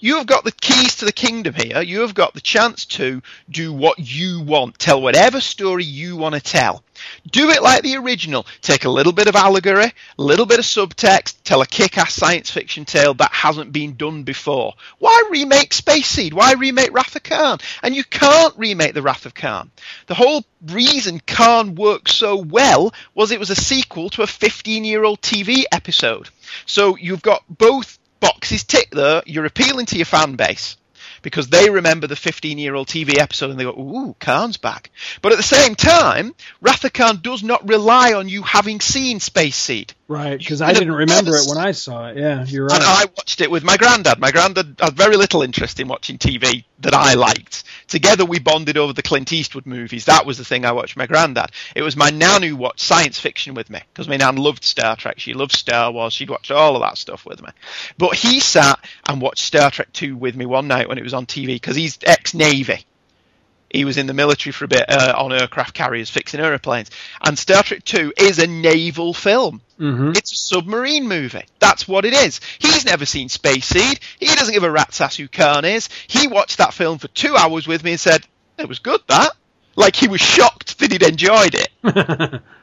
You have got the keys to the kingdom here. You have got the chance to do what you want. Tell whatever story you want to tell. Do it like the original. Take a little bit of allegory, a little bit of subtext, tell a kick-ass science fiction tale that hasn't been done before. Why remake Space Seed? Why remake Wrath of Khan? And you can't remake the Wrath of Khan. The whole reason Khan worked so well was it was a sequel to a 15-year-old TV episode. So you've got both boxes ticked there. You're appealing to your fan base because they remember the 15 year old TV episode and they go, ooh, Khan's back. But at the same time, Wrath of Khan does not rely on you having seen Space Seed. Right, because I didn't remember it when I saw it. Yeah, you're And right. I watched it with my granddad. My granddad had very little interest in watching TV that I liked. Together we bonded over the Clint Eastwood movies. That was the thing I watched with my granddad. It was my nan who watched science fiction with me because my nan loved Star Trek. She loved Star Wars. She'd watch all of that stuff with me. But he sat and watched Star Trek 2 with me one night when it was on TV because he's ex-Navy. He was in the military for a bit uh, on aircraft carriers fixing aeroplanes. And Star Trek 2 is a naval film. hmm It's a submarine movie. That's what it is. He's never seen Space Seed. He doesn't give a rat's ass who Khan is. He watched that film for two hours with me and said, it was good, that. Like he was shocked that he'd enjoyed it.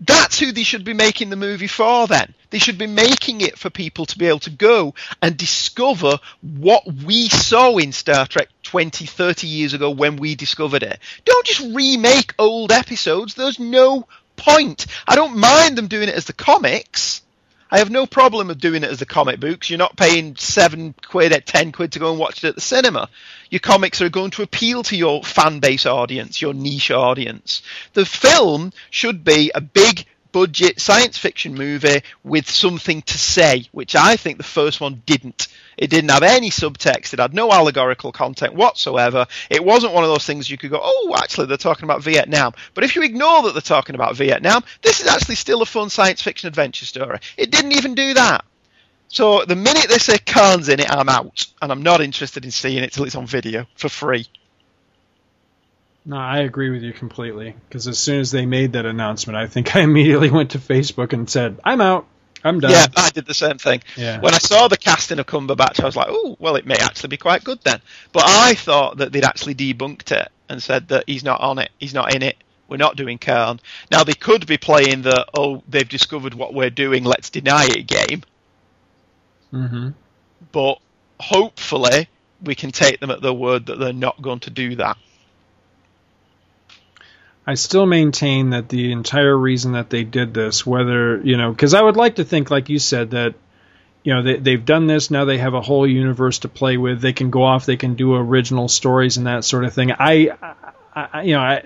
That's who they should be making the movie for then. They should be making it for people to be able to go and discover what we saw in Star Trek 20, 30 years ago when we discovered it. Don't just remake old episodes. There's no point. I don't mind them doing it as the comics. I have no problem with doing it as the comic books. You're not paying seven quid at ten quid to go and watch it at the cinema. Your comics are going to appeal to your fan base audience, your niche audience. The film should be a big budget science fiction movie with something to say, which I think the first one didn't. It didn't have any subtext. It had no allegorical content whatsoever. It wasn't one of those things you could go, oh, actually, they're talking about Vietnam. But if you ignore that they're talking about Vietnam, this is actually still a fun science fiction adventure story. It didn't even do that. So the minute they say Khan's in it, I'm out. And I'm not interested in seeing it till it's on video for free. No, I agree with you completely. Because as soon as they made that announcement, I think I immediately went to Facebook and said, "I'm out. I'm done." Yeah, I did the same thing. Yeah. When I saw the casting of Cumberbatch, I was like, oh, well, it may actually be quite good then. But I thought that they'd actually debunked it and said that he's not on it, he's not in it, We're not doing Khan. Now they could be playing the oh they've discovered what we're doing, let's deny it game. Mm-hmm. But hopefully we can take them at their word that they're not going to do that. I still maintain that the entire reason that they did this, whether you know, because I would like to think, like you said, that you know they, they've done this now they have a whole universe to play with. They can go off they can do original stories and that sort of thing. I, I you know i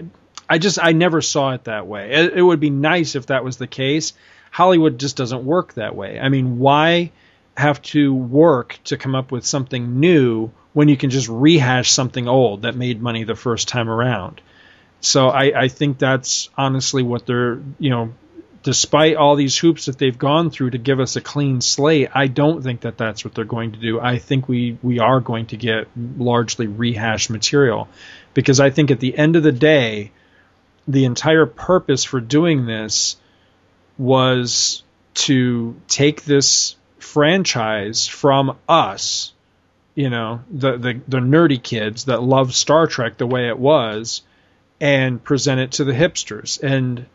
i just i never saw it that way. It, it, would be nice if that was the case. Hollywood just doesn't work that way. I mean why have to work to come up with something new when you can just rehash something old that made money the first time around so I, I think that's honestly what they're you know despite all these hoops that they've gone through to give us a clean slate, I don't think that that's what they're going to do. I think we we are going to get largely rehashed material because I think at the end of the day, the entire purpose for doing this was to take this franchise from us, you know, the the, the nerdy kids that love Star Trek the way it was, and present it to the hipsters and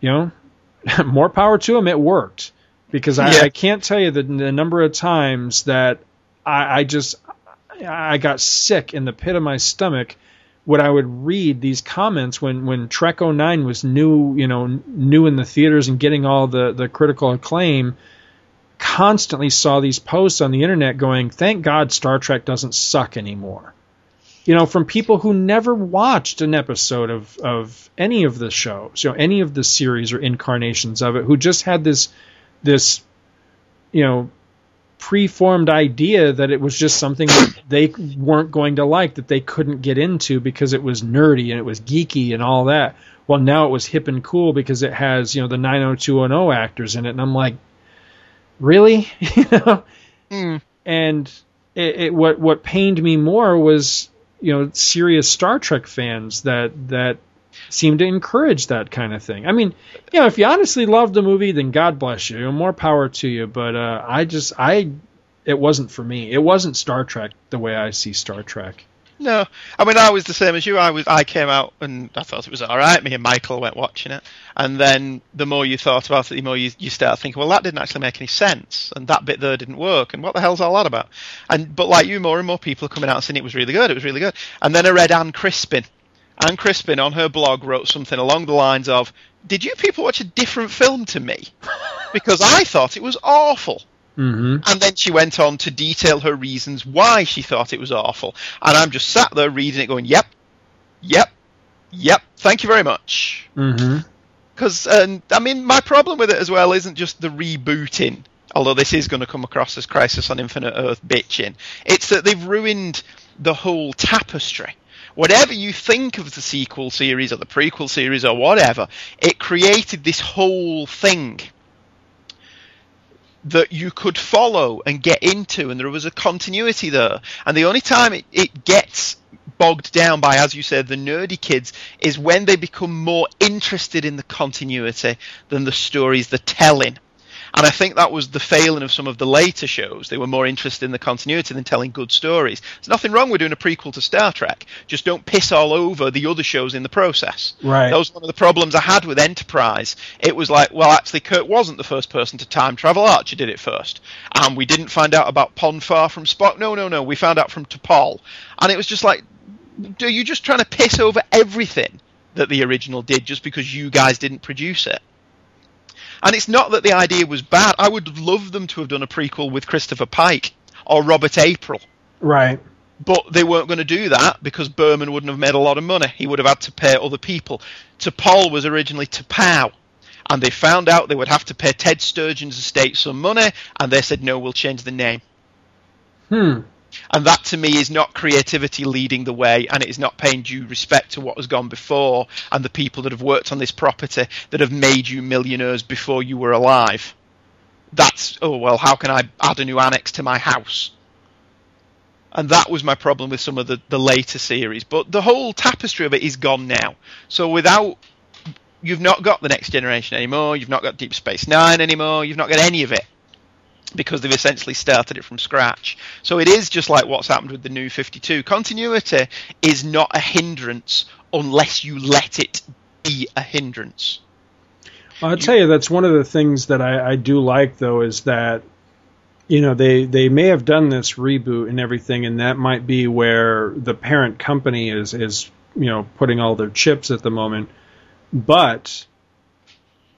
you know more power to them. It worked because I, yeah. I can't tell you the, the, number of times that I, I just I got sick in the pit of my stomach when I would read these comments when when Trek 09 was new, you know, new in the theaters and getting all the the critical acclaim. Constantly saw these posts on the internet going, "Thank God Star Trek doesn't suck anymore." You know, from people who never watched an episode of, of any of the shows, you know, any of the series or incarnations of it, who just had this this you know preformed idea that it was just something that they weren't going to like, that they couldn't get into because it was nerdy and it was geeky and all that. Well, now it was hip and cool because it has you know the 90210 actors in it, and I'm like, really, you know, mm. and it, it, what what pained me more was you know serious Star Trek fans that that seem to encourage that kind of thing. I mean, you know, if you honestly love the movie, then God bless you. More power to you. But uh, I just I it wasn't for me. It wasn't Star Trek the way I see Star Trek. No, I mean I was the same as you. I was I came out and I thought it was all right. Me and Michael went watching it, and then the more you thought about it, the more you, you start thinking, well, that didn't actually make any sense, and that bit there didn't work, and what the hell's all that about? And but like you, more and more people are coming out saying it was really good. It was really good. And then I read Ann Crispin. Ann Crispin on her blog wrote something along the lines of, "Did you people watch a different film to me? Because I thought it was awful." Mm-hmm. And then she went on to detail her reasons why she thought it was awful. And I'm just sat there reading it, going, "Yep, yep, yep. Thank you very much." Because, mm-hmm. I mean, my problem with it as well isn't just the rebooting. Although this is going to come across as Crisis on Infinite Earth bitching, it's that they've ruined the whole tapestry whatever you think of the sequel series or the prequel series or whatever, it created this whole thing that you could follow and get into, and there was a continuity there. And the only time it, it gets bogged down by, as you said, the nerdy kids is when they become more interested in the continuity than the stories they're telling. And I think that was the failing of some of the later shows. They were more interested in the continuity than telling good stories. There's nothing wrong with doing a prequel to Star Trek. Just don't piss all over the other shows in the process. Right. That was one of the problems I had with Enterprise. It was like, well, actually, Kirk wasn't the first person to time travel. Archer did it first. And we didn't find out about Pon farr from Spock. No, no, no. We found out from T'Pol. And it was just like, are you just trying to piss over everything that the original did just because you guys didn't produce it? And it's not that the idea was bad. I would love them to have done a prequel with Christopher Pike or Robert April. Right. But they weren't going to do that because Berman wouldn't have made a lot of money. He would have had to pay other people. T'Pol was originally T'Pau. And they found out they would have to pay Ted Sturgeon's estate some money, and they said, no, we'll change the name. Hmm. And that to me is not creativity leading the way, and it is not paying due respect to what has gone before and the people that have worked on this property that have made you millionaires before you were alive. That's, oh, well, how can I add a new annex to my house? And that was my problem with some of the, the later series. But the whole tapestry of it is gone now. So without you've not got the next generation anymore, you've not got Deep Space Nine anymore, you've not got any of it because they've essentially started it from scratch. So it is just like what's happened with the new 52. Continuity is not a hindrance unless you let it be a hindrance. I'll tell you, that's one of the things that I, I do like, though, is that you know they they may have done this reboot and everything, and that might be where the parent company is is you know putting all their chips at the moment, but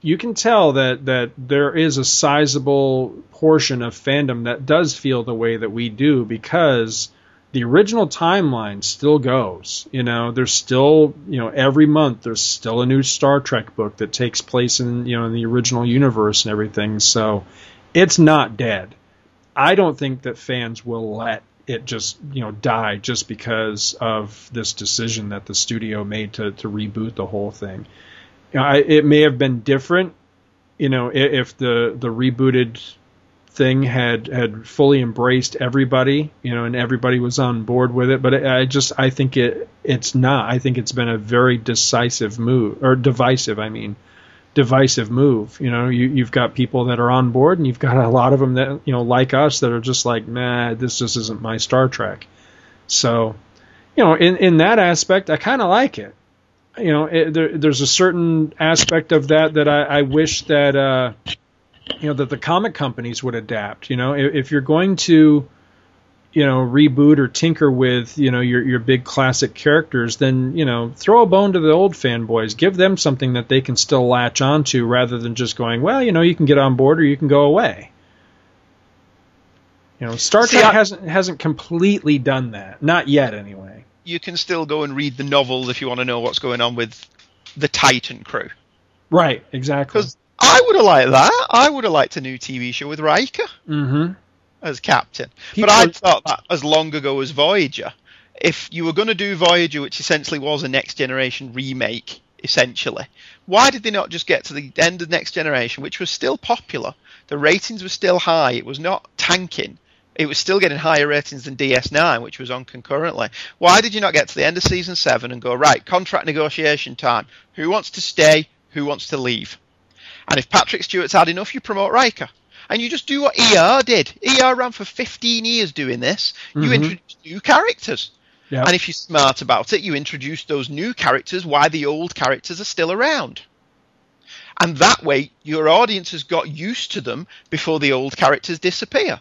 you can tell that that there is a sizable portion of fandom that does feel the way that we do because the original timeline still goes. You know, there's still, you know, every month there's still a new Star Trek book that takes place in, you know, in the original universe and everything. So it's not dead. I don't think that fans will let it just, you know, die just because of this decision that the studio made to, to reboot the whole thing. I, it may have been different, you know, if the, the rebooted thing had had fully embraced everybody, you know, and everybody was on board with it. But I just I think it it's not. I think it's been a very decisive move or divisive. I mean, divisive move. You know, you you've got people that are on board, and you've got a lot of them that you know like us that are just like, nah, this just isn't my Star Trek. So, you know, in in that aspect, I kind of like it. You know, it, there, there's a certain aspect of that that I, I wish that. Uh, you know that the comic companies would adapt. You know, if, if, you're going to, you know, reboot or tinker with you know your your big classic characters, then you know throw a bone to the old fanboys. Give them something that they can still latch onto, rather than just going, well, you know, you can get on board or you can go away. You know, Star Trek hasn't hasn't completely done that, not yet, anyway. You can still go and read the novels if you want to know what's going on with the Titan crew. Right, exactly. Because I would have liked that. I would have liked a new TV show with Riker mm-hmm. as captain. But I thought that as long ago as Voyager. If you were going to do Voyager, which essentially was a next generation remake, essentially, why did they not just get to the end of Next Generation, which was still popular? The ratings were still high. It was not tanking. It was still getting higher ratings than DS9, which was on concurrently. Why did you not get to the end of season seven and go right contract negotiation time? Who wants to stay? Who wants to leave? And if Patrick Stewart's had enough, you promote Riker. And you just do what ER did. ER ran for 15 years doing this. You mm-hmm. introduce new characters. And if you're smart about it, you introduce those new characters while the old characters are still around. And that way, your audience has got used to them before the old characters disappear.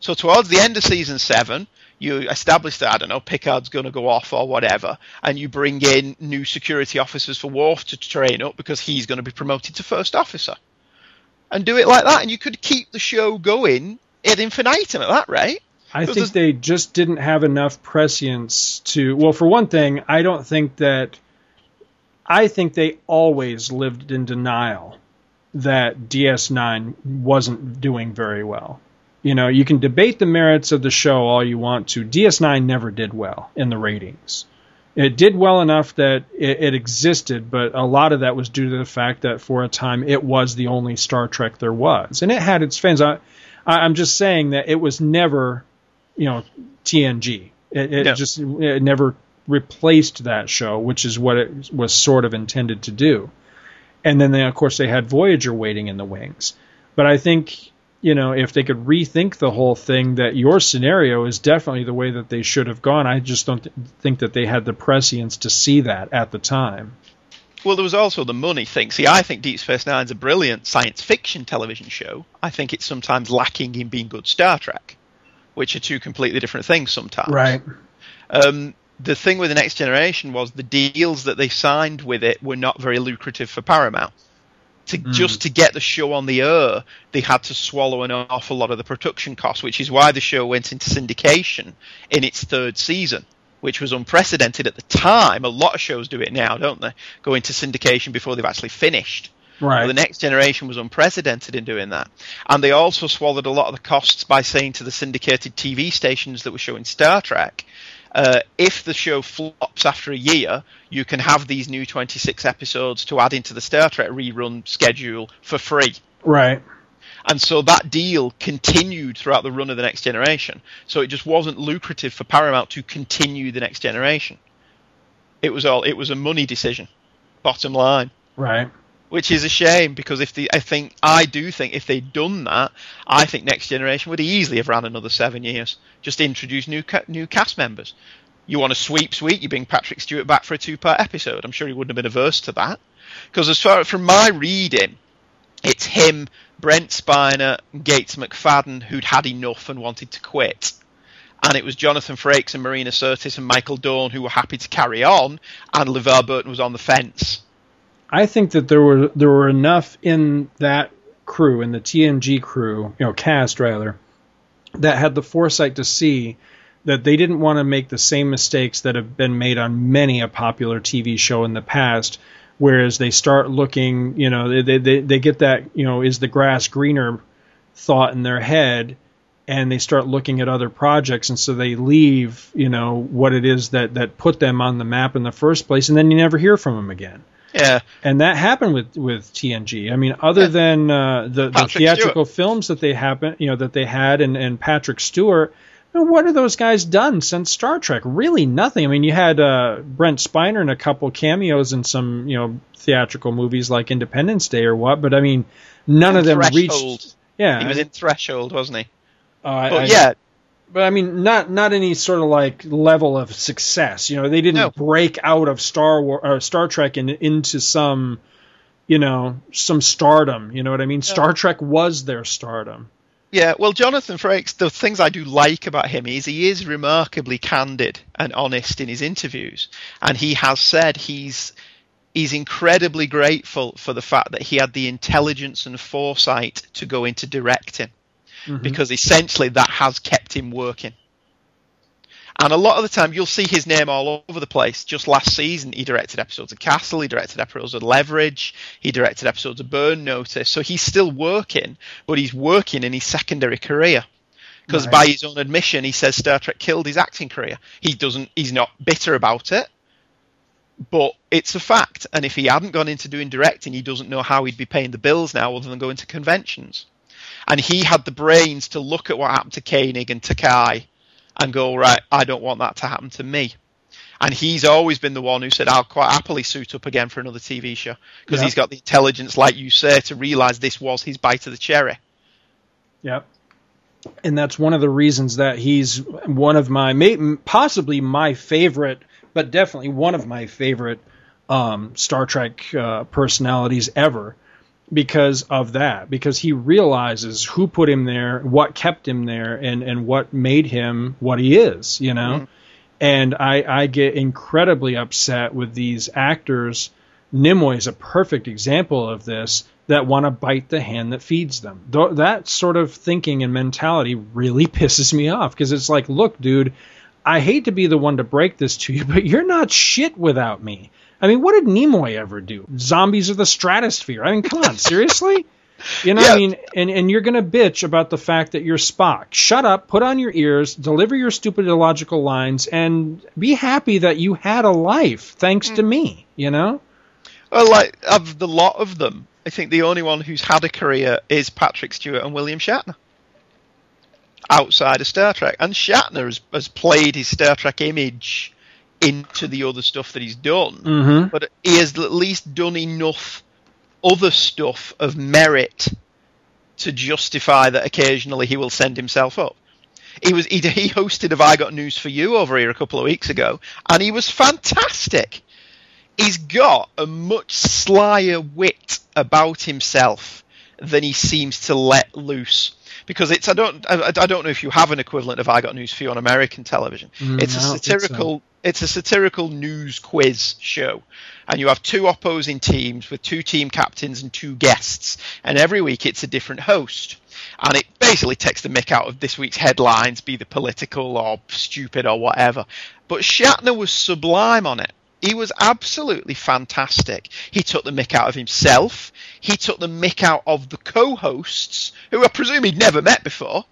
So towards the end of season seven, you establish that I don't know Picard's going to go off or whatever, and you bring in new security officers for Worf to train up because he's going to be promoted to first officer, and do it like that, and you could keep the show going ad infinitum at that rate. I think they just didn't have enough prescience to. Well, for one thing, I don't think that. I think they always lived in denial that DS9 wasn't doing very well. You know, you can debate the merits of the show all you want to. DS9 never did well in the ratings. It did well enough that it, it, existed, but a lot of that was due to the fact that for a time it was the only Star Trek there was, and it had its fans. I, I'm just saying that it was never, you know, TNG. It, it no. just it never replaced that show, which is what it was sort of intended to do. And then they, of course, they had Voyager waiting in the wings. But I think you know, if they could rethink the whole thing, that your scenario is definitely the way that they should have gone. I just don't th- think that they had the prescience to see that at the time. Well, there was also the money thing. See, I think Deep Space Nine is a brilliant science fiction television show. I think it's sometimes lacking in being good Star Trek, which are two completely different things sometimes. Right. Um, the thing with the Next Generation was the deals that they signed with it were not very lucrative for Paramount to mm. just to get the show on the air, they had to swallow an awful lot of the production costs, which is why the show went into syndication in its third season, which was unprecedented at the time. A lot of shows do it now, don't they? Go into syndication before they've actually finished. Right. Well, the next generation was unprecedented in doing that. And they also swallowed a lot of the costs by saying to the syndicated TV stations that were showing Star Trek, uh, if the show flops after a year, you can have these new 26 episodes to add into the Star Trek rerun schedule for free. Right. And so that deal continued throughout the run of the next generation. So it just wasn't lucrative for Paramount to continue the next generation. It was all it was a money decision. Bottom line. Right which is a shame because if the I think I do think if they'd done that, I think Next Generation would easily have ran another seven years. Just introduce new new cast members. You want a sweep sweep? You bring Patrick Stewart back for a two-part episode. I'm sure he wouldn't have been averse to that. Because as far from my reading, it's him, Brent Spiner, Gates McFadden who'd had enough and wanted to quit. And it was Jonathan Frakes and Marina Sirtis and Michael Dorn who were happy to carry on, and LeVar Burton was on the fence. I think that there were there were enough in that crew, in the TNG crew, you know, cast rather, that had the foresight to see that they didn't want to make the same mistakes that have been made on many a popular TV show in the past. Whereas they start looking, you know, they, they, they get that, you know, is the grass greener thought in their head and they start looking at other projects and so they leave, you know, what it is that, that put them on the map in the first place and then you never hear from them again. Yeah. And that happened with, with TNG. I mean, other Yeah. than uh, the, the theatrical films that they happen, you know, that they had, and, and Patrick Stewart. What have those guys done since Star Trek? Really nothing. I mean, you had uh, Brent Spiner in a couple cameos in some, you know, theatrical movies like Independence Day or what. But I mean, none of them Threshold. reached. Yeah, He was in Threshold, wasn't he? uh, But I- yeah, but I mean, not not any sort of like level of success. You know, they didn't No. break out of Star War or Star Trek and into some, you know, some stardom. You know what I mean? Star Trek was their stardom. Yeah, well, Jonathan Frakes, the things I do like about him is he is remarkably candid and honest in his interviews, and he has said he's he's incredibly grateful for the fact that he had the intelligence and foresight to go into directing, Mm-hmm. because essentially that has kept him working. And a lot of the time, you'll see his name all over the place. Just last season, he directed episodes of Castle, he directed episodes of Leverage, he directed episodes of Burn Notice. So he's still working, but he's working in his secondary career. Because by his own admission, he says Star Trek killed his acting career. He doesn't. He's not bitter about it, but it's a fact. And if he hadn't gone into doing directing, he doesn't know how he'd be paying the bills now, other than going to conventions. And he had the brains to look at what happened to Koenig and Takei and go, right, I don't want that to happen to me. And he's always been the one who said, I'll quite happily suit up again for another TV show. Because Yeah. he's got the intelligence, like you say, to realise this was his bite of the cherry. Yep. And that's one of the reasons that he's one of my, possibly my favorite, but definitely one of my favorite um, Star Trek uh, personalities ever because of that. Because he realizes who put him there, what kept him there, and, and what made him what he is, you know? Mm-hmm. And I, I get incredibly upset with these actors. Nimoy is a perfect example of this that want to bite the hand that feeds them. Th- that sort of thinking and mentality really pisses me off because it's like, look, dude, I hate to be the one to break this to you, but you're not shit without me. I mean, what did Nimoy ever do? Zombies of the stratosphere. I mean, come on, seriously? You know, Yeah. I mean, and, and you're going to bitch about the fact that you're Spock. Shut up, put on your ears, deliver your stupid illogical lines, and be happy that you had a life thanks to hmm. me, you know? Well, like, of the lot of them, I think the only one who's had a career is Patrick Stewart and William Shatner. Outside of Star Trek. And Shatner has, has played his Star Trek image into the other stuff that he's done. Mm-hmm. But he has at least done enough other stuff of merit to justify that occasionally he will send himself up. He was he, he hosted Have I Got News for You over here a couple of weeks ago, and he was fantastic. He's got a much slyer wit about himself than he seems to let loose. Because it's I don't I, I don't know if you have an equivalent of I Got News for You on American television. Mm, it's a satirical it's a satirical news quiz show and you have two opposing teams with two team captains and two guests and every week it's a different host and it basically takes the mick out of this week's headlines be the political or stupid or whatever but Shatner was sublime on it he was absolutely fantastic. He took the mick out of himself. He took the mick out of the co-hosts, who I presume he'd never met before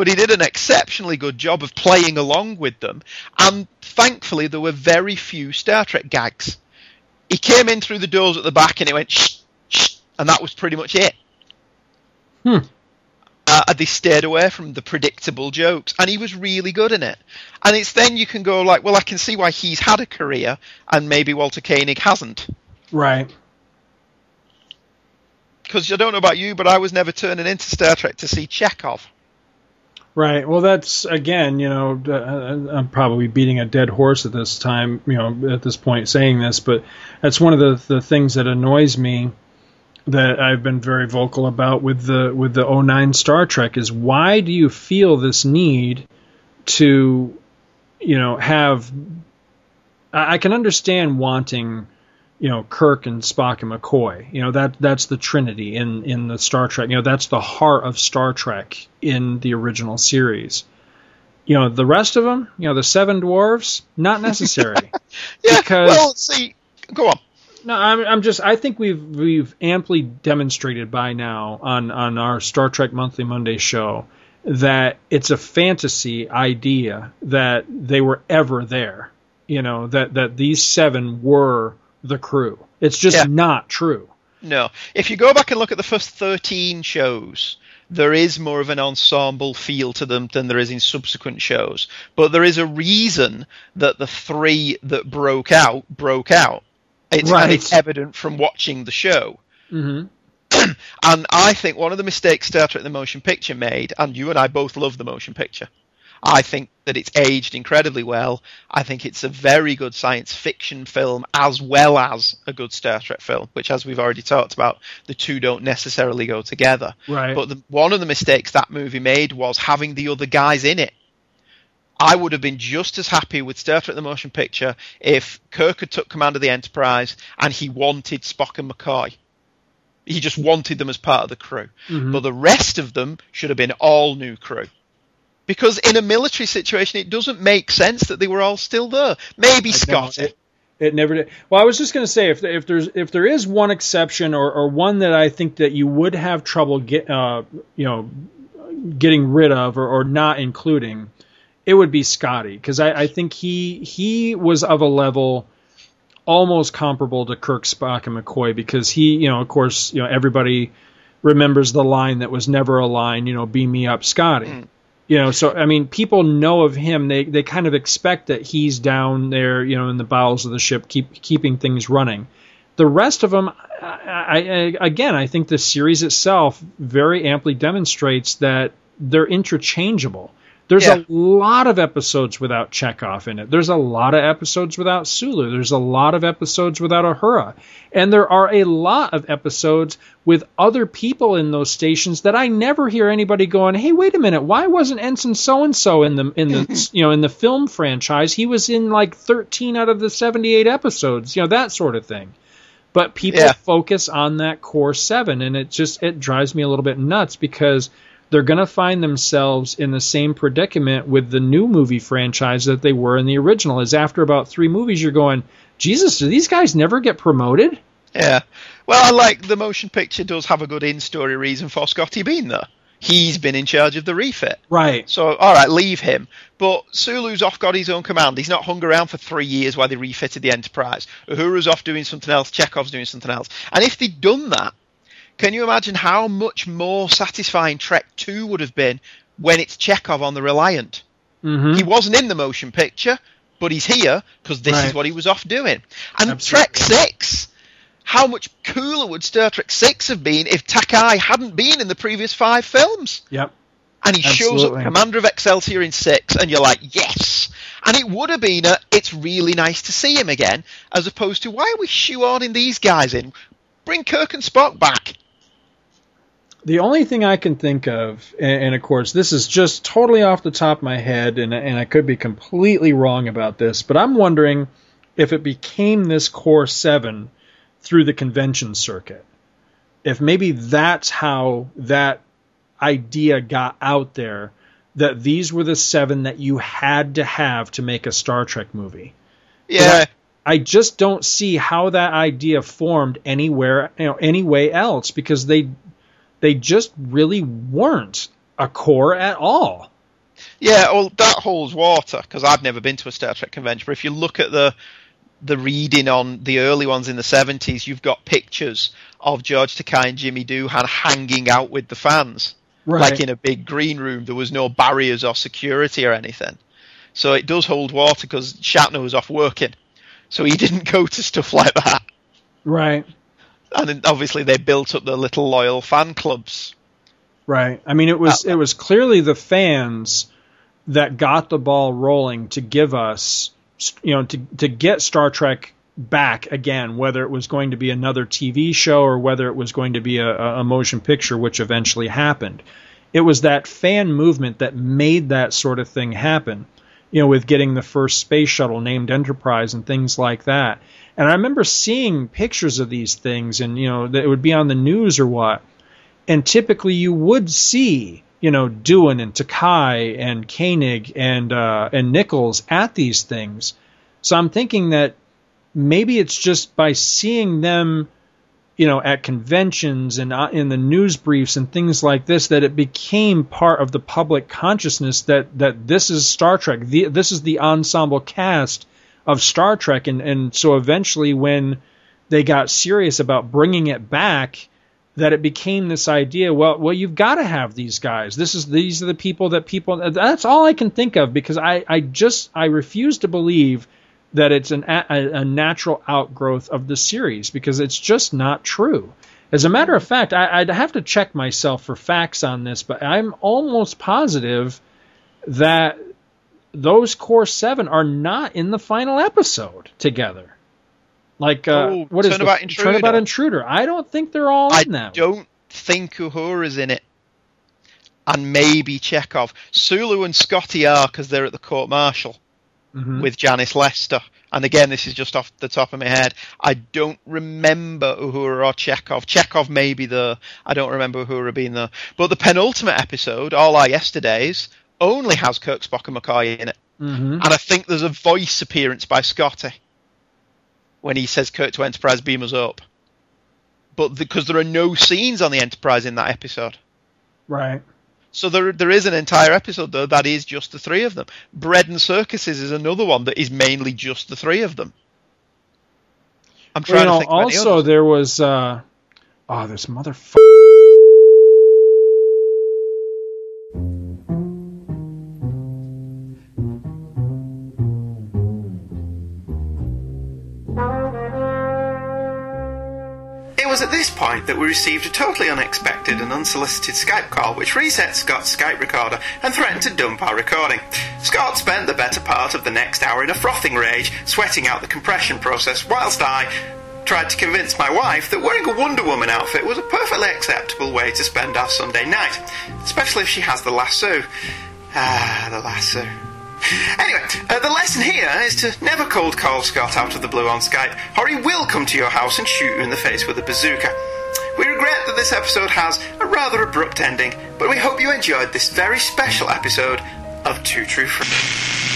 but he did an exceptionally good job of playing along with them. And thankfully, there were very few Star Trek gags. He came in through the doors at the back and he went shh, shh, and that was pretty much it. Hmm. Uh, they stayed away from the predictable jokes, and he was really good in it. And it's then you can go like, well, I can see why he's had a career, and maybe Walter Koenig hasn't. Right. Because I don't know about you, but I was never turning into Star Trek to see Chekhov. Right. Well, that's again, you know, uh, I'm probably beating a dead horse at this time, you know, at this point saying this, but that's one of the the things that annoys me that I've been very vocal about with the with the 09 Star Trek is why do you feel this need to, you know, have I can understand wanting you know Kirk and Spock and McCoy. You know that that's the Trinity in in the Star Trek. You know that's the heart of Star Trek in the original series. You know the rest of them. You know the seven dwarves, not necessary. Yeah. Because- well, see, go on. No, I'm, I'm just. I think we've we've amply demonstrated by now on on our Star Trek Monthly Monday show that it's a fantasy idea that they were ever there. You know that that these seven were the crew. It's just Yeah. not true. No. If you go back and look at the first 13 shows, there is more of an ensemble feel to them than there is in subsequent shows. But there is a reason that the three that broke out broke out. It's, and Right. it's evident from watching the show. hmm And I think one of the mistakes Star Trek the Motion Picture made, and you and I both love the motion picture, I think that it's aged incredibly well. I think it's a very good science fiction film as well as a good Star Trek film, which, as we've already talked about, the two don't necessarily go together. Right. But the, one of the mistakes that movie made was having the other guys in it. I would have been just as happy with Star Trek the Motion Picture if Kirk had took command of the Enterprise and he wanted Spock and McCoy. He just wanted them as part of the crew. Mhm. But the rest of them should have been all new crew. Because in a military situation, it doesn't make sense that they were all still there. Maybe Scott. It, it never did. Well, I was just going to say if if there's if there is one exception or, or one that I think that you would have trouble get uh, you know getting rid of or, or not including, it would be Scotty because I, I think he he was of a level almost comparable to Kirk, Spock, and McCoy because he you know of course you know everybody remembers the line that was never a line you know beam me up Scotty. You know, so I mean, people know of him. They they kind of expect that he's down there, you know, in the bowels of the ship, keep keeping things running. The rest of them, I, I, again, I think the series itself very amply demonstrates that they're interchangeable. There's Yeah. a lot of episodes without Chekhov in it. There's a lot of episodes without Sulu. There's a lot of episodes without Uhura. And there are a lot of episodes with other people in those stations that I never hear anybody going, "Hey, wait a minute, why wasn't Ensign so and so in the in the you know in the film franchise? He was in like 13 out of the 78 episodes, you know that sort of thing." But people Yeah. focus on that core 7 and it just it drives me a little bit nuts because they're going to find themselves in the same predicament with the new movie franchise that they were in the original. Is after about 3 movies you're going, "Jesus, do these guys never get promoted?" Yeah. Well, I like the motion picture does have a good in-story reason for Scotty being there. He's been in charge of the refit. Right. So, all right, leave him. But Sulu's off got his own command. He's not hung around for three years while they refitted the Enterprise. Uhura's off doing something else. Chekhov's doing something else. And if they'd done that, can you imagine how much more satisfying Trek 2 would have been when it's Chekhov on the Reliant? Mhm. He wasn't in the motion picture, but he's here because this is what he was off doing. And Absolutely. Trek 6, how much cooler would Star Trek 6 have been if Takei hadn't been in the previous five films? Yep. And he shows up Commander of Excelsior in 6, and you're like, yes! And it would have been a, it's really nice to see him again, as opposed to, why are we shoehorning these guys in? Bring Kirk and Spock back. The only thing I can think of, and, and of course, this is just totally off the top of my head, and, and I could be completely wrong about this, but I'm wondering if it became this Core 7 through the convention circuit. If maybe that's how that idea got out there that these were the seven that you had to have to make a Star Trek movie. Yeah. I just don't see how that idea formed anywhere, you know, any way else because they they just really weren't a core at all. Yeah, well, that holds water because I've never been to a Star Trek convention. But if you look at the the reading on the early ones in the seventies, you've got pictures of George Takei and Jimmy Doohan hanging out with the fans, Right. like in a big green room. There was no barriers or security or anything. So it does hold water because Shatner was off working, so he didn't go to stuff like that. Right. And obviously they built up their little loyal fan clubs. Right. I mean, it was uh, it was clearly the fans that got the ball rolling to give us, you know, to to get Star Trek back again, whether it was going to be another TV show or whether it was going to be a, a motion picture, which eventually happened. It was that fan movement that made that sort of thing happen. You know, with getting the first space shuttle named Enterprise and things like that. And I remember seeing pictures of these things, and you know, it would be on the news or what. And typically, you would see, you know, Doohan and Takei and Koenig and uh, and Nichols at these things. So I'm thinking that maybe it's just by seeing them, you know, at conventions and uh, in the news briefs and things like this that it became part of the public consciousness that that this is Star Trek. The, this is the ensemble cast of Star Trek, and and so eventually when they got serious about bringing it back that it became this idea well well you've got to have these guys. This is these are the people that people that's all i can think of because i i just i refuse to believe that it's an, a, a natural outgrowth of the series because it's just not true. As a matter of fact I, i'd have to check myself for facts on this but i'm almost positive that those core seven are not in the final episode together like uh, Oh, what is Turnabout the, Intruder. Turnabout Intruder? I don't think they're all I in that. I don't think Uhura's in it. And maybe Chekhov. Sulu and Scotty are because they're at the court martial Mhm. with Janice Lester. And again, this is just off the top of my head. I don't remember Uhura or Chekhov. Chekhov may be there. I don't remember Uhura being there. But the penultimate episode, All Our Yesterdays, only has Kirk, Spock, and McCoy in it. Mhm. And I think there's a voice appearance by Scotty when he says Kirk to Enterprise, beam us up. But because there are no scenes on the Enterprise in that episode. Right. So there, there is an entire episode though that is just the three of them. Bread and Circuses is another one that is mainly just the three of them. I'm Well, trying you know, to think. of any also there was uh, oh, this motherfucker. Was at this point that we received a totally unexpected and unsolicited Skype call which reset Scott's Skype recorder and threatened to dump our recording. Scott spent the better part of the next hour in a frothing rage, sweating out the compression process, whilst I tried to convince my wife that wearing a Wonder Woman outfit was a perfectly acceptable way to spend our Sunday night, especially if she has the lasso. Ah, the lasso. Anyway, uh, the lesson here is to never call Scott out of the blue on Skype, or he will come to your house and shoot you in the face with a bazooka. We regret that this episode has a rather abrupt ending, but we hope you enjoyed this very special episode of Two True Friends.